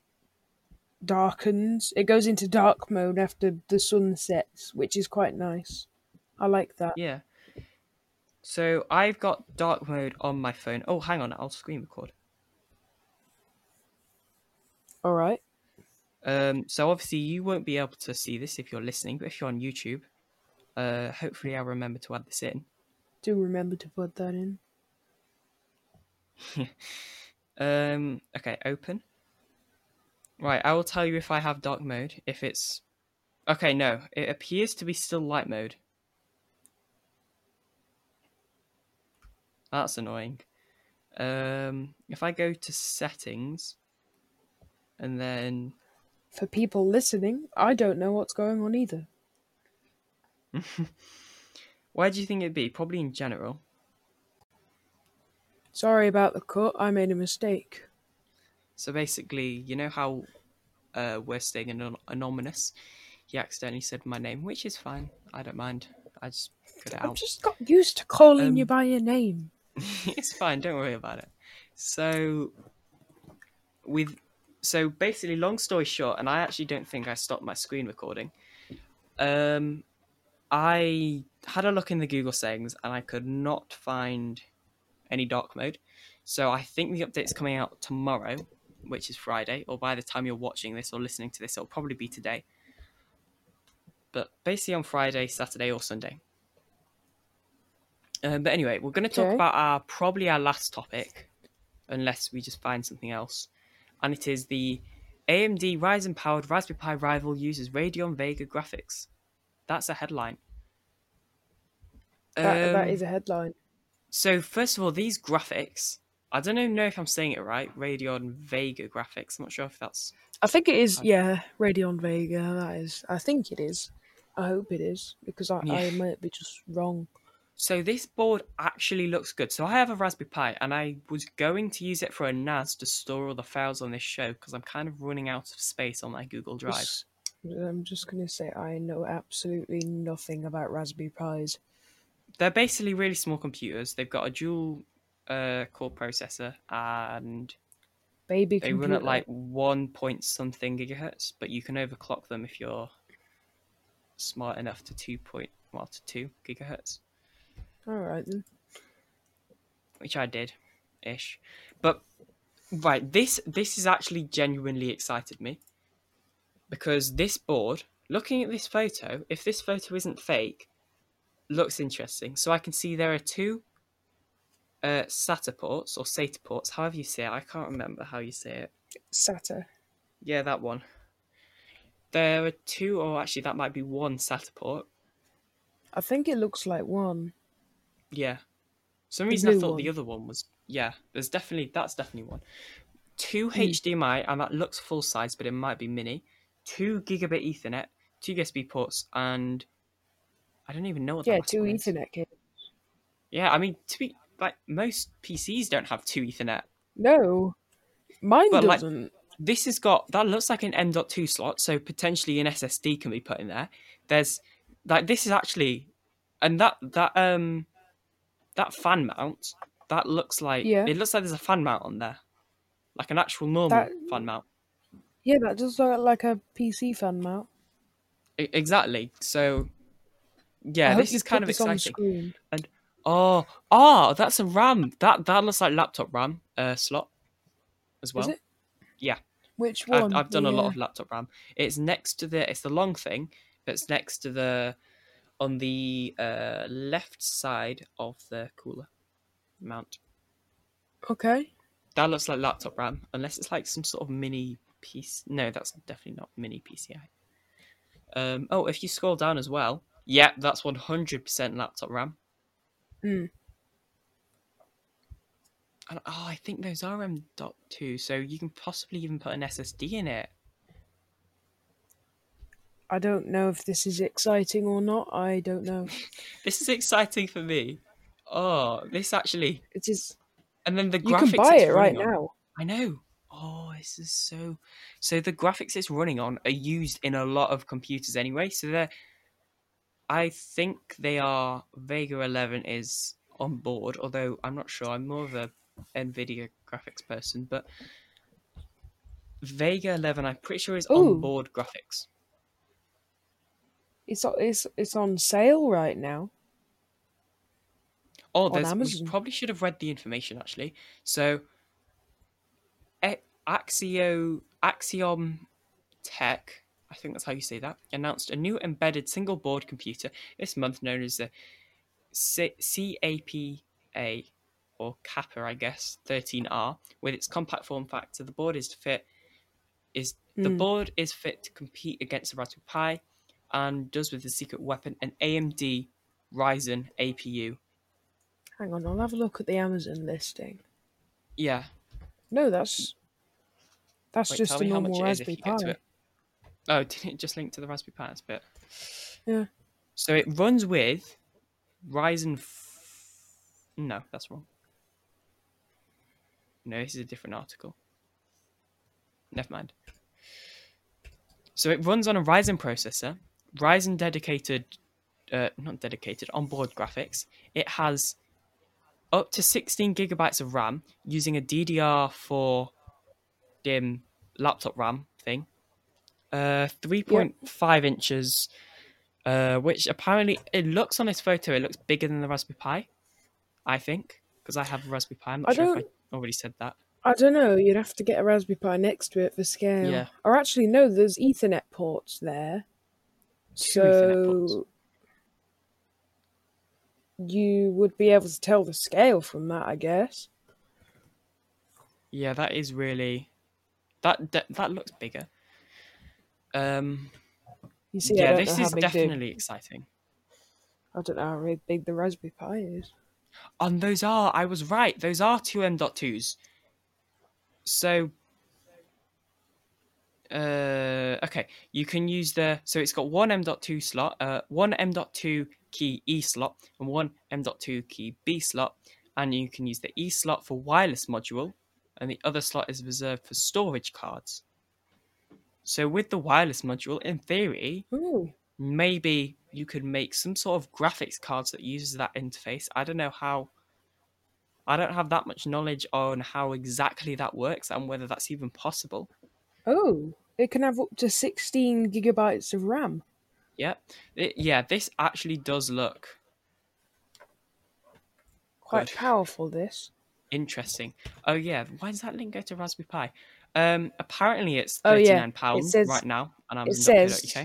darkens. It goes into dark mode after the sun sets, which is quite nice. I like that. Yeah. So I've got dark mode on my phone. Oh, hang on, I'll screen record. All right. Um, so obviously you won't be able to see this if you're listening, but if you're on YouTube, uh, hopefully I'll remember to add this in. Do remember to put that in. [LAUGHS] Um, okay, open. Right, I will tell you if I have dark mode. If it's okay, no, it appears to be still light mode. That's annoying. Um, if I go to settings, and then For people listening, I don't know what's going on either. [LAUGHS] where do you think it'd be? Probably in general. Sorry about the cut. I made a mistake. So basically, you know how uh, we're staying anon- anonymous. He accidentally said my name, which is fine. I don't mind. I just cut it I've out. just got used to calling you Um, by your name. [LAUGHS] it's fine. Don't worry about it. So, with so basically, long story short, and I actually don't think I stopped my screen recording. Um, I had a look in the Google settings and I could not find any dark mode. So I think the update's coming out tomorrow, which is Friday, or by the time you're watching this or listening to this, it'll probably be today. But basically on Friday, Saturday, or Sunday. Uh, but anyway, we're going to talk about our probably our last topic, unless we just find something else, and it is the AMD Ryzen powered Raspberry Pi rival uses Radeon Vega graphics. that's a headline. That, that Um, is a headline. So first of all, these graphics. I don't even know if I'm saying it right. Radeon Vega graphics. I'm not sure if that's. I think it is. Yeah, Radeon Vega. That is. I think it is. I hope it is because I, I might be just wrong. So this board actually looks good. So I have a Raspberry Pi, and I was going to use it for a NAS to store all the files on this show because I'm kind of running out of space on my Google Drive. I'm just gonna say I know absolutely nothing about Raspberry Pis. They're basically really small computers. They've got a dual uh, core processor, and Baby they computer. run at like one point something gigahertz. But you can overclock them if you're smart enough to two point well to two gigahertz. All right then. which I did, ish. But right, this this is actually genuinely excited me because this board, looking at this photo, if this photo isn't fake, looks interesting. So I can see there are two uh, SATA ports or SATA ports, however you say it. I can't remember how you say it. SATA. Yeah, that one. There are two, or actually, that might be one SATA port. I think it looks like one. Yeah. Some The reason I thought the other one was yeah. There's definitely that's definitely one. Two Hmm. HDMI and that looks full size, but it might be mini. Two gigabit Ethernet, two USB ports, and I don't even know what. Yeah, two. Ethernet cables. Yeah, I mean to be like most PCs don't have two Ethernet. No, mine But, doesn't. This has got that looks like an M.2 slot, so potentially an SSD can be put in there. There's like this is actually, and that that um that fan mount that looks like Yeah. it looks like there's a fan mount on there, like an actual normal That- fan mount. Yeah, that does look like a PC fan mount. E- exactly. So yeah, this is kind of this exciting. And Oh, oh, that's a RAM. That that looks like laptop RAM uh, slot as well. Is it? Yeah. Which I've, one? I've done a lot of laptop RAM. It's next to the. It's the long thing that's next to the, on the uh, left side of the cooler mount. Okay. That looks like laptop RAM, unless it's like some sort of mini piece. No, that's definitely not mini PCI. Um. Oh, if you scroll down as well, yeah, that's one hundred percent laptop RAM. Hmm. And, oh, I think those are M.2, so you can possibly even put an SSD in it. I don't know if this is exciting or not. I don't know. [LAUGHS] This is exciting for me. Oh, this actually, It is. and then the You graphics can buy it right on- now. I know. Oh, this is so. So the graphics it's running on are used in a lot of computers anyway. So they're. I think they are. Vega 11 is on board, although I'm not sure. I'm more of a Nvidia graphics person, but Vega 11, I'm pretty sure is Ooh. on board graphics. It's it's it's on sale right now. Oh, there's, we probably should have read the information actually. So, Axio Axiom Tech, I think that's how you say that, announced a new embedded single board computer this month known as the CAPA or Kappa, I guess, 13R, with its compact form factor. The board is to fit is the Hmm. board is fit to compete against the Raspberry Pi, and does with the secret weapon an AMD Ryzen APU. Hang on, I'll have a look at the Amazon listing. Yeah, No, that's that's Wait, just a me how much normal it is if Raspberry you get to Pi. Oh, did [LAUGHS] it just link to the Raspberry Pi? That's a bit. Yeah. So it runs with Ryzen. F- no, that's wrong. No, this is a different article. Never mind. So it runs on a Ryzen processor, Ryzen dedicated, uh, not dedicated, onboard graphics. It has up to 16 gigabytes of RAM using a DDR4 DIMM laptop RAM thing. Uh, 3.5 inches, uh, which apparently it looks on this photo, it looks bigger than the Raspberry Pi. I think because I have a Raspberry Pi. I'm not I sure if don't- I already said that. I don't know. You'd have to get a Raspberry Pi next to it for scale. Yeah. Or actually, no. There's Ethernet ports there. Two Ethernet ports. so you would be able to tell the scale from that, I guess. Yeah, that is really that that, that looks bigger. Um, You see, yeah, this is big the- definitely exciting. I don't know how big- big the Raspberry Pi is. And those are, I was right, those are two M.2s. So, uh, okay, you can use the, so it's got one M.2 slot, uh, one M.2 key E slot, and one M.2 key B slot, and you can use the E slot for wireless module, and the other slot is reserved for storage cards. So with the wireless module, in theory, Oh, maybe you could make some sort of graphics cards that uses that interface. I don't know how. I don't have that much knowledge on how exactly that works and whether that's even possible. oh, it can have up to 16 gigabytes of RAM. Yeah, It- yeah. This actually does look Quite Good. powerful, this. interesting. Oh yeah, why does that link go to Raspberry Pi? Um, apparently it's Oh, thirty yeah, nine pounds says- right now, and I'm it says-.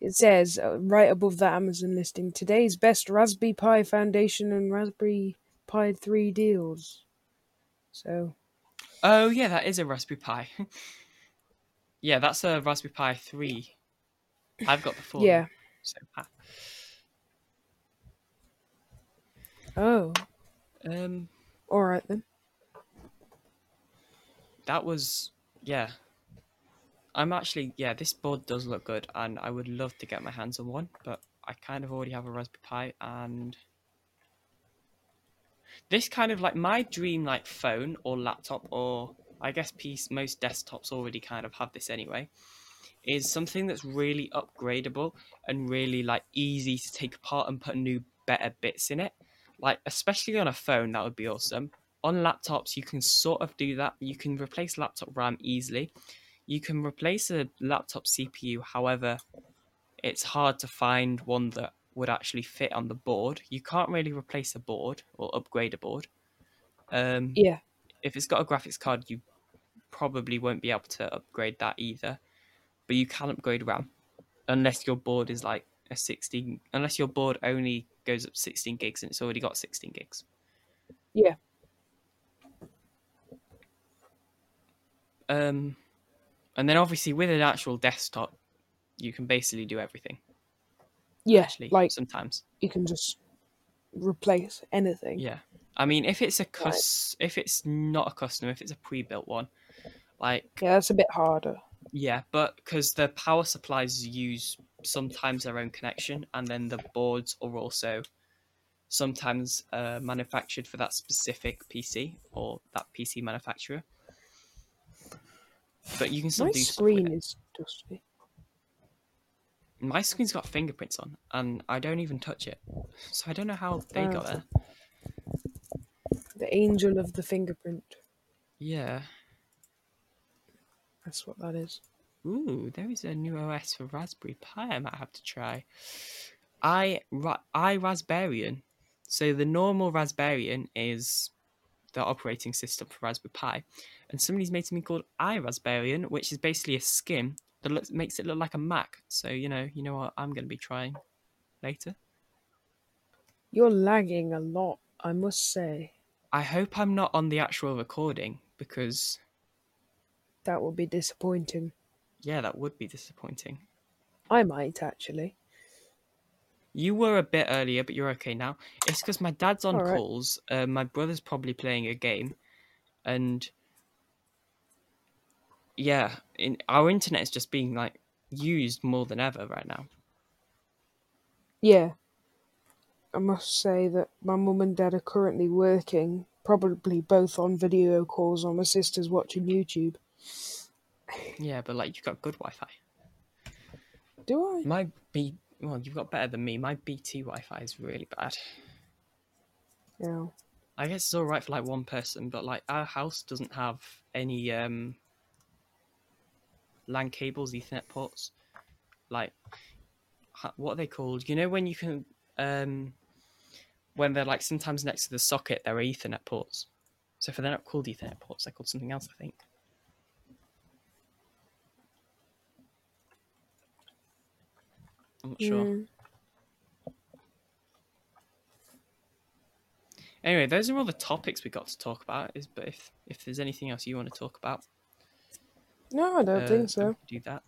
It uh, right above the Amazon listing today's best Raspberry Pi Foundation and Raspberry Pi 3 deals. So, Oh yeah, that is a Raspberry Pi. [LAUGHS] yeah, that's a Raspberry Pi three. I've got the four. yeah. So, ah. Oh, um, all right then. that was yeah. I'm actually yeah. This board does look good, and I would love to get my hands on one, but I kind of already have a Raspberry Pi, and this kind of like my dream like phone or laptop or I guess most desktops already kind of have this anyway. Is something that's really upgradable and really like easy to take apart and put new better bits in it. Like especially on a phone, that would be awesome. On laptops, you can sort of do that. You can replace laptop RAM easily. You can replace a laptop CPU. However, it's hard to find one that would actually fit on the board. You can't really replace a board or upgrade a board. Um, Yeah. If it's got a graphics card, you probably won't be able to upgrade that either. But you can upgrade RAM, unless your board is like a 16. Unless your board only goes up 16 gigs and it's already got 16 gigs. Yeah. Um, and then obviously with an actual desktop, you can basically do everything. Yeah. Actually, like sometimes, you can just replace anything. yeah. I mean, if it's a cus, if it's not a custom, if it's a pre-built one, like Yeah, that's a bit harder. Yeah, but because the power supplies use sometimes their own connection, and then the boards are also sometimes uh, manufactured for that specific PC or that PC manufacturer. But you can still My do with screen is dusty. My screen's got fingerprints on, and I don't even touch it, so I don't know how they Oh. got there. The angel of the fingerprint. Yeah. That's what that is. Ooh, there is a new OS for Raspberry Pi. I might have to try. I Ra- I Raspberry. So the normal Raspbian is the operating system for Raspberry Pi, and somebody's made something called iRaspbian, which is basically a skin that looks, makes it look like a Mac. So you know, you know what I'm going to be trying later. You're lagging a lot, I must say. I hope I'm not on the actual recording because That would be disappointing. yeah, that would be disappointing. I might actually. You were a bit earlier, but you're okay now. It's because my dad's on Alright. calls. Uh, my brother's probably playing a game, and yeah, in, our internet is just being like used more than ever right now. Yeah. I must say that my mum and dad are currently working, probably both on video calls or my sister's watching YouTube. Yeah, but like you've got good Wi-Fi. Do I? My B, well, you've got better than me. My BT Wi-Fi is really bad. Yeah. I guess it's all right for like one person, but like our house doesn't have any um LAN cables, Ethernet ports. Like, what are they called? You know when you can um when they're like sometimes next to the socket, there are Ethernet ports. So if they're not called Ethernet ports, they're called something else, I think. I'm not sure. Anyway, those are all the topics we got to talk about. Is but if if there's anything else you want to talk about, No, I don't uh, think so. do that.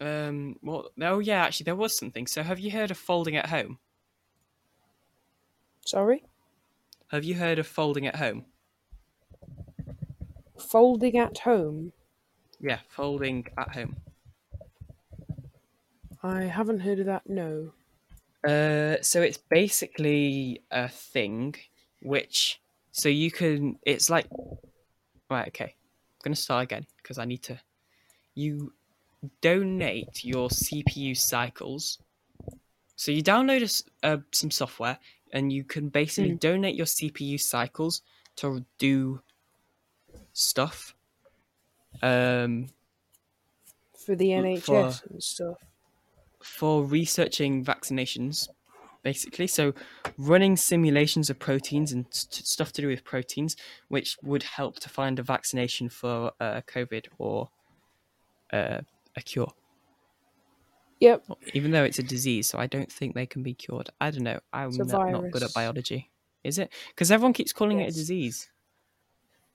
Um. Well. Oh yeah. Actually, there was something. So, have you heard of folding at home? Sorry? Have you heard of folding at home? Folding at home? Yeah, folding at home. I haven't heard of that, no. Uh, so it's basically a thing which so you can it's like right okay i'm gonna start again because i need to you donate your cpu cycles so you download a uh, some software and you can basically Mm. donate your cpu cycles to do stuff um For the NHS and stuff. for researching vaccinations, basically. So, running simulations of proteins and st- stuff to do with proteins, which would help to find a vaccination for uh, COVID or uh, a cure. Yep. Oh, even though it's a disease, so I don't think they can be cured. I don't know. I'm not, not good at biology. Is it? Because everyone keeps calling it a disease.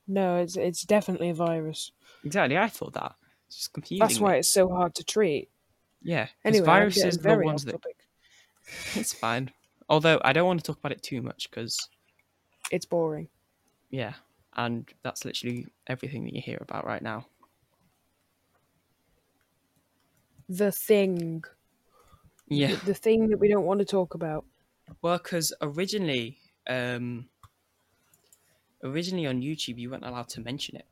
No, it's it's definitely a virus. Exactly. I thought that. It's just confusing. That's why me. it's so hard to treat. Yeah. Anyway, viruses are the ones that. topic. [LAUGHS] It's fine. Although I don't want to talk about it too much because It's boring. Yeah, and that's literally everything that you hear about right now. The thing. Yeah, The thing that we don't want to talk about. well, because originally, um, originally on YouTube, you weren't allowed to mention it.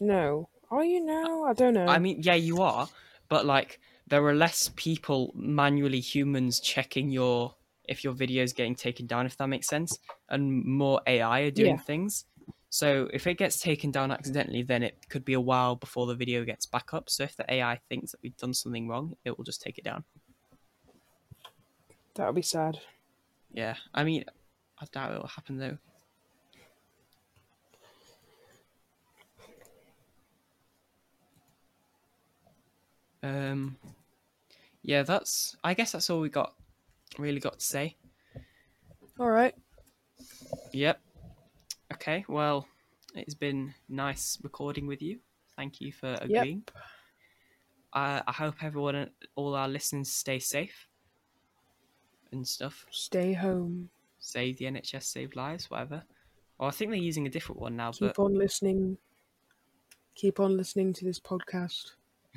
No. Are you now? I don't know. I mean, yeah, you are, but like there are less people manually humans checking your if your video is getting taken down, if that makes sense, and more AI are doing Yeah. things. So if it gets taken down accidentally, then it could be a while before the video gets back up. So if the AI thinks that we've done something wrong, it will just take it down. that would be sad. Yeah, I mean, I doubt it'll happen though. Um, yeah, that's. I guess that's all we got. Really got to say. All right. Yep. Okay. Well, it's been nice recording with you. Thank you for agreeing. I I hope everyone, all our listeners, stay safe and stuff. Stay home. Save the NHS, save lives, whatever. Well, I think they're using a different one now, Keep but on listening. Keep on listening to this podcast,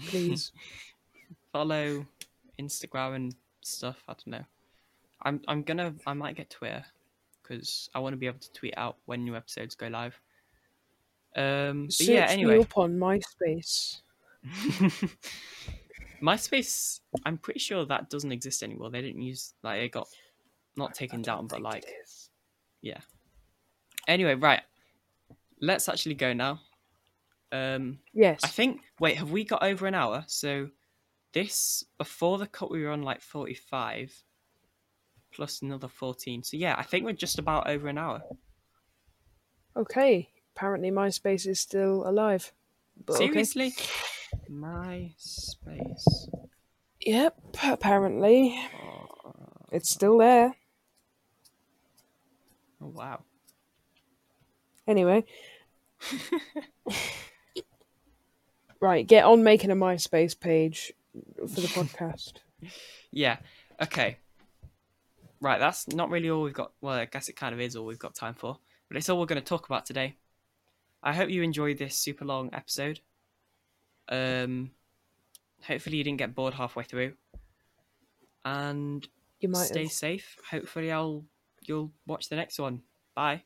please. [LAUGHS] [LAUGHS] follow Instagram and stuff. I don't know. I'm I'm gonna I might get Twitter because I want to be able to tweet out when new episodes go live. Um, but Search yeah. me Anyway, up on MySpace. [LAUGHS] MySpace. I'm pretty sure that doesn't exist anymore. They didn't use like it got not taken down, but like yeah. Anyway, right. Let's actually go now. Um, Yes. I think. Wait, have we got over an hour? So this before the cut, we were on like forty-five, plus another fourteen. So yeah, I think we're just about over an hour. Okay. Apparently, MySpace is still alive. But okay. Seriously, MySpace. Yep. Apparently, it's still there. Oh wow. Anyway. [LAUGHS] right. Get on making a MySpace page for the [LAUGHS] podcast. Yeah. Okay. Right. That's not really all we've got. Well, I guess it kind of is all we've got time for. But it's all we're going to talk about today. I hope you enjoyed this super long episode. Um, hopefully you didn't get bored halfway through. And You might stay have. safe. Hopefully I'll you'll watch the next one. Bye.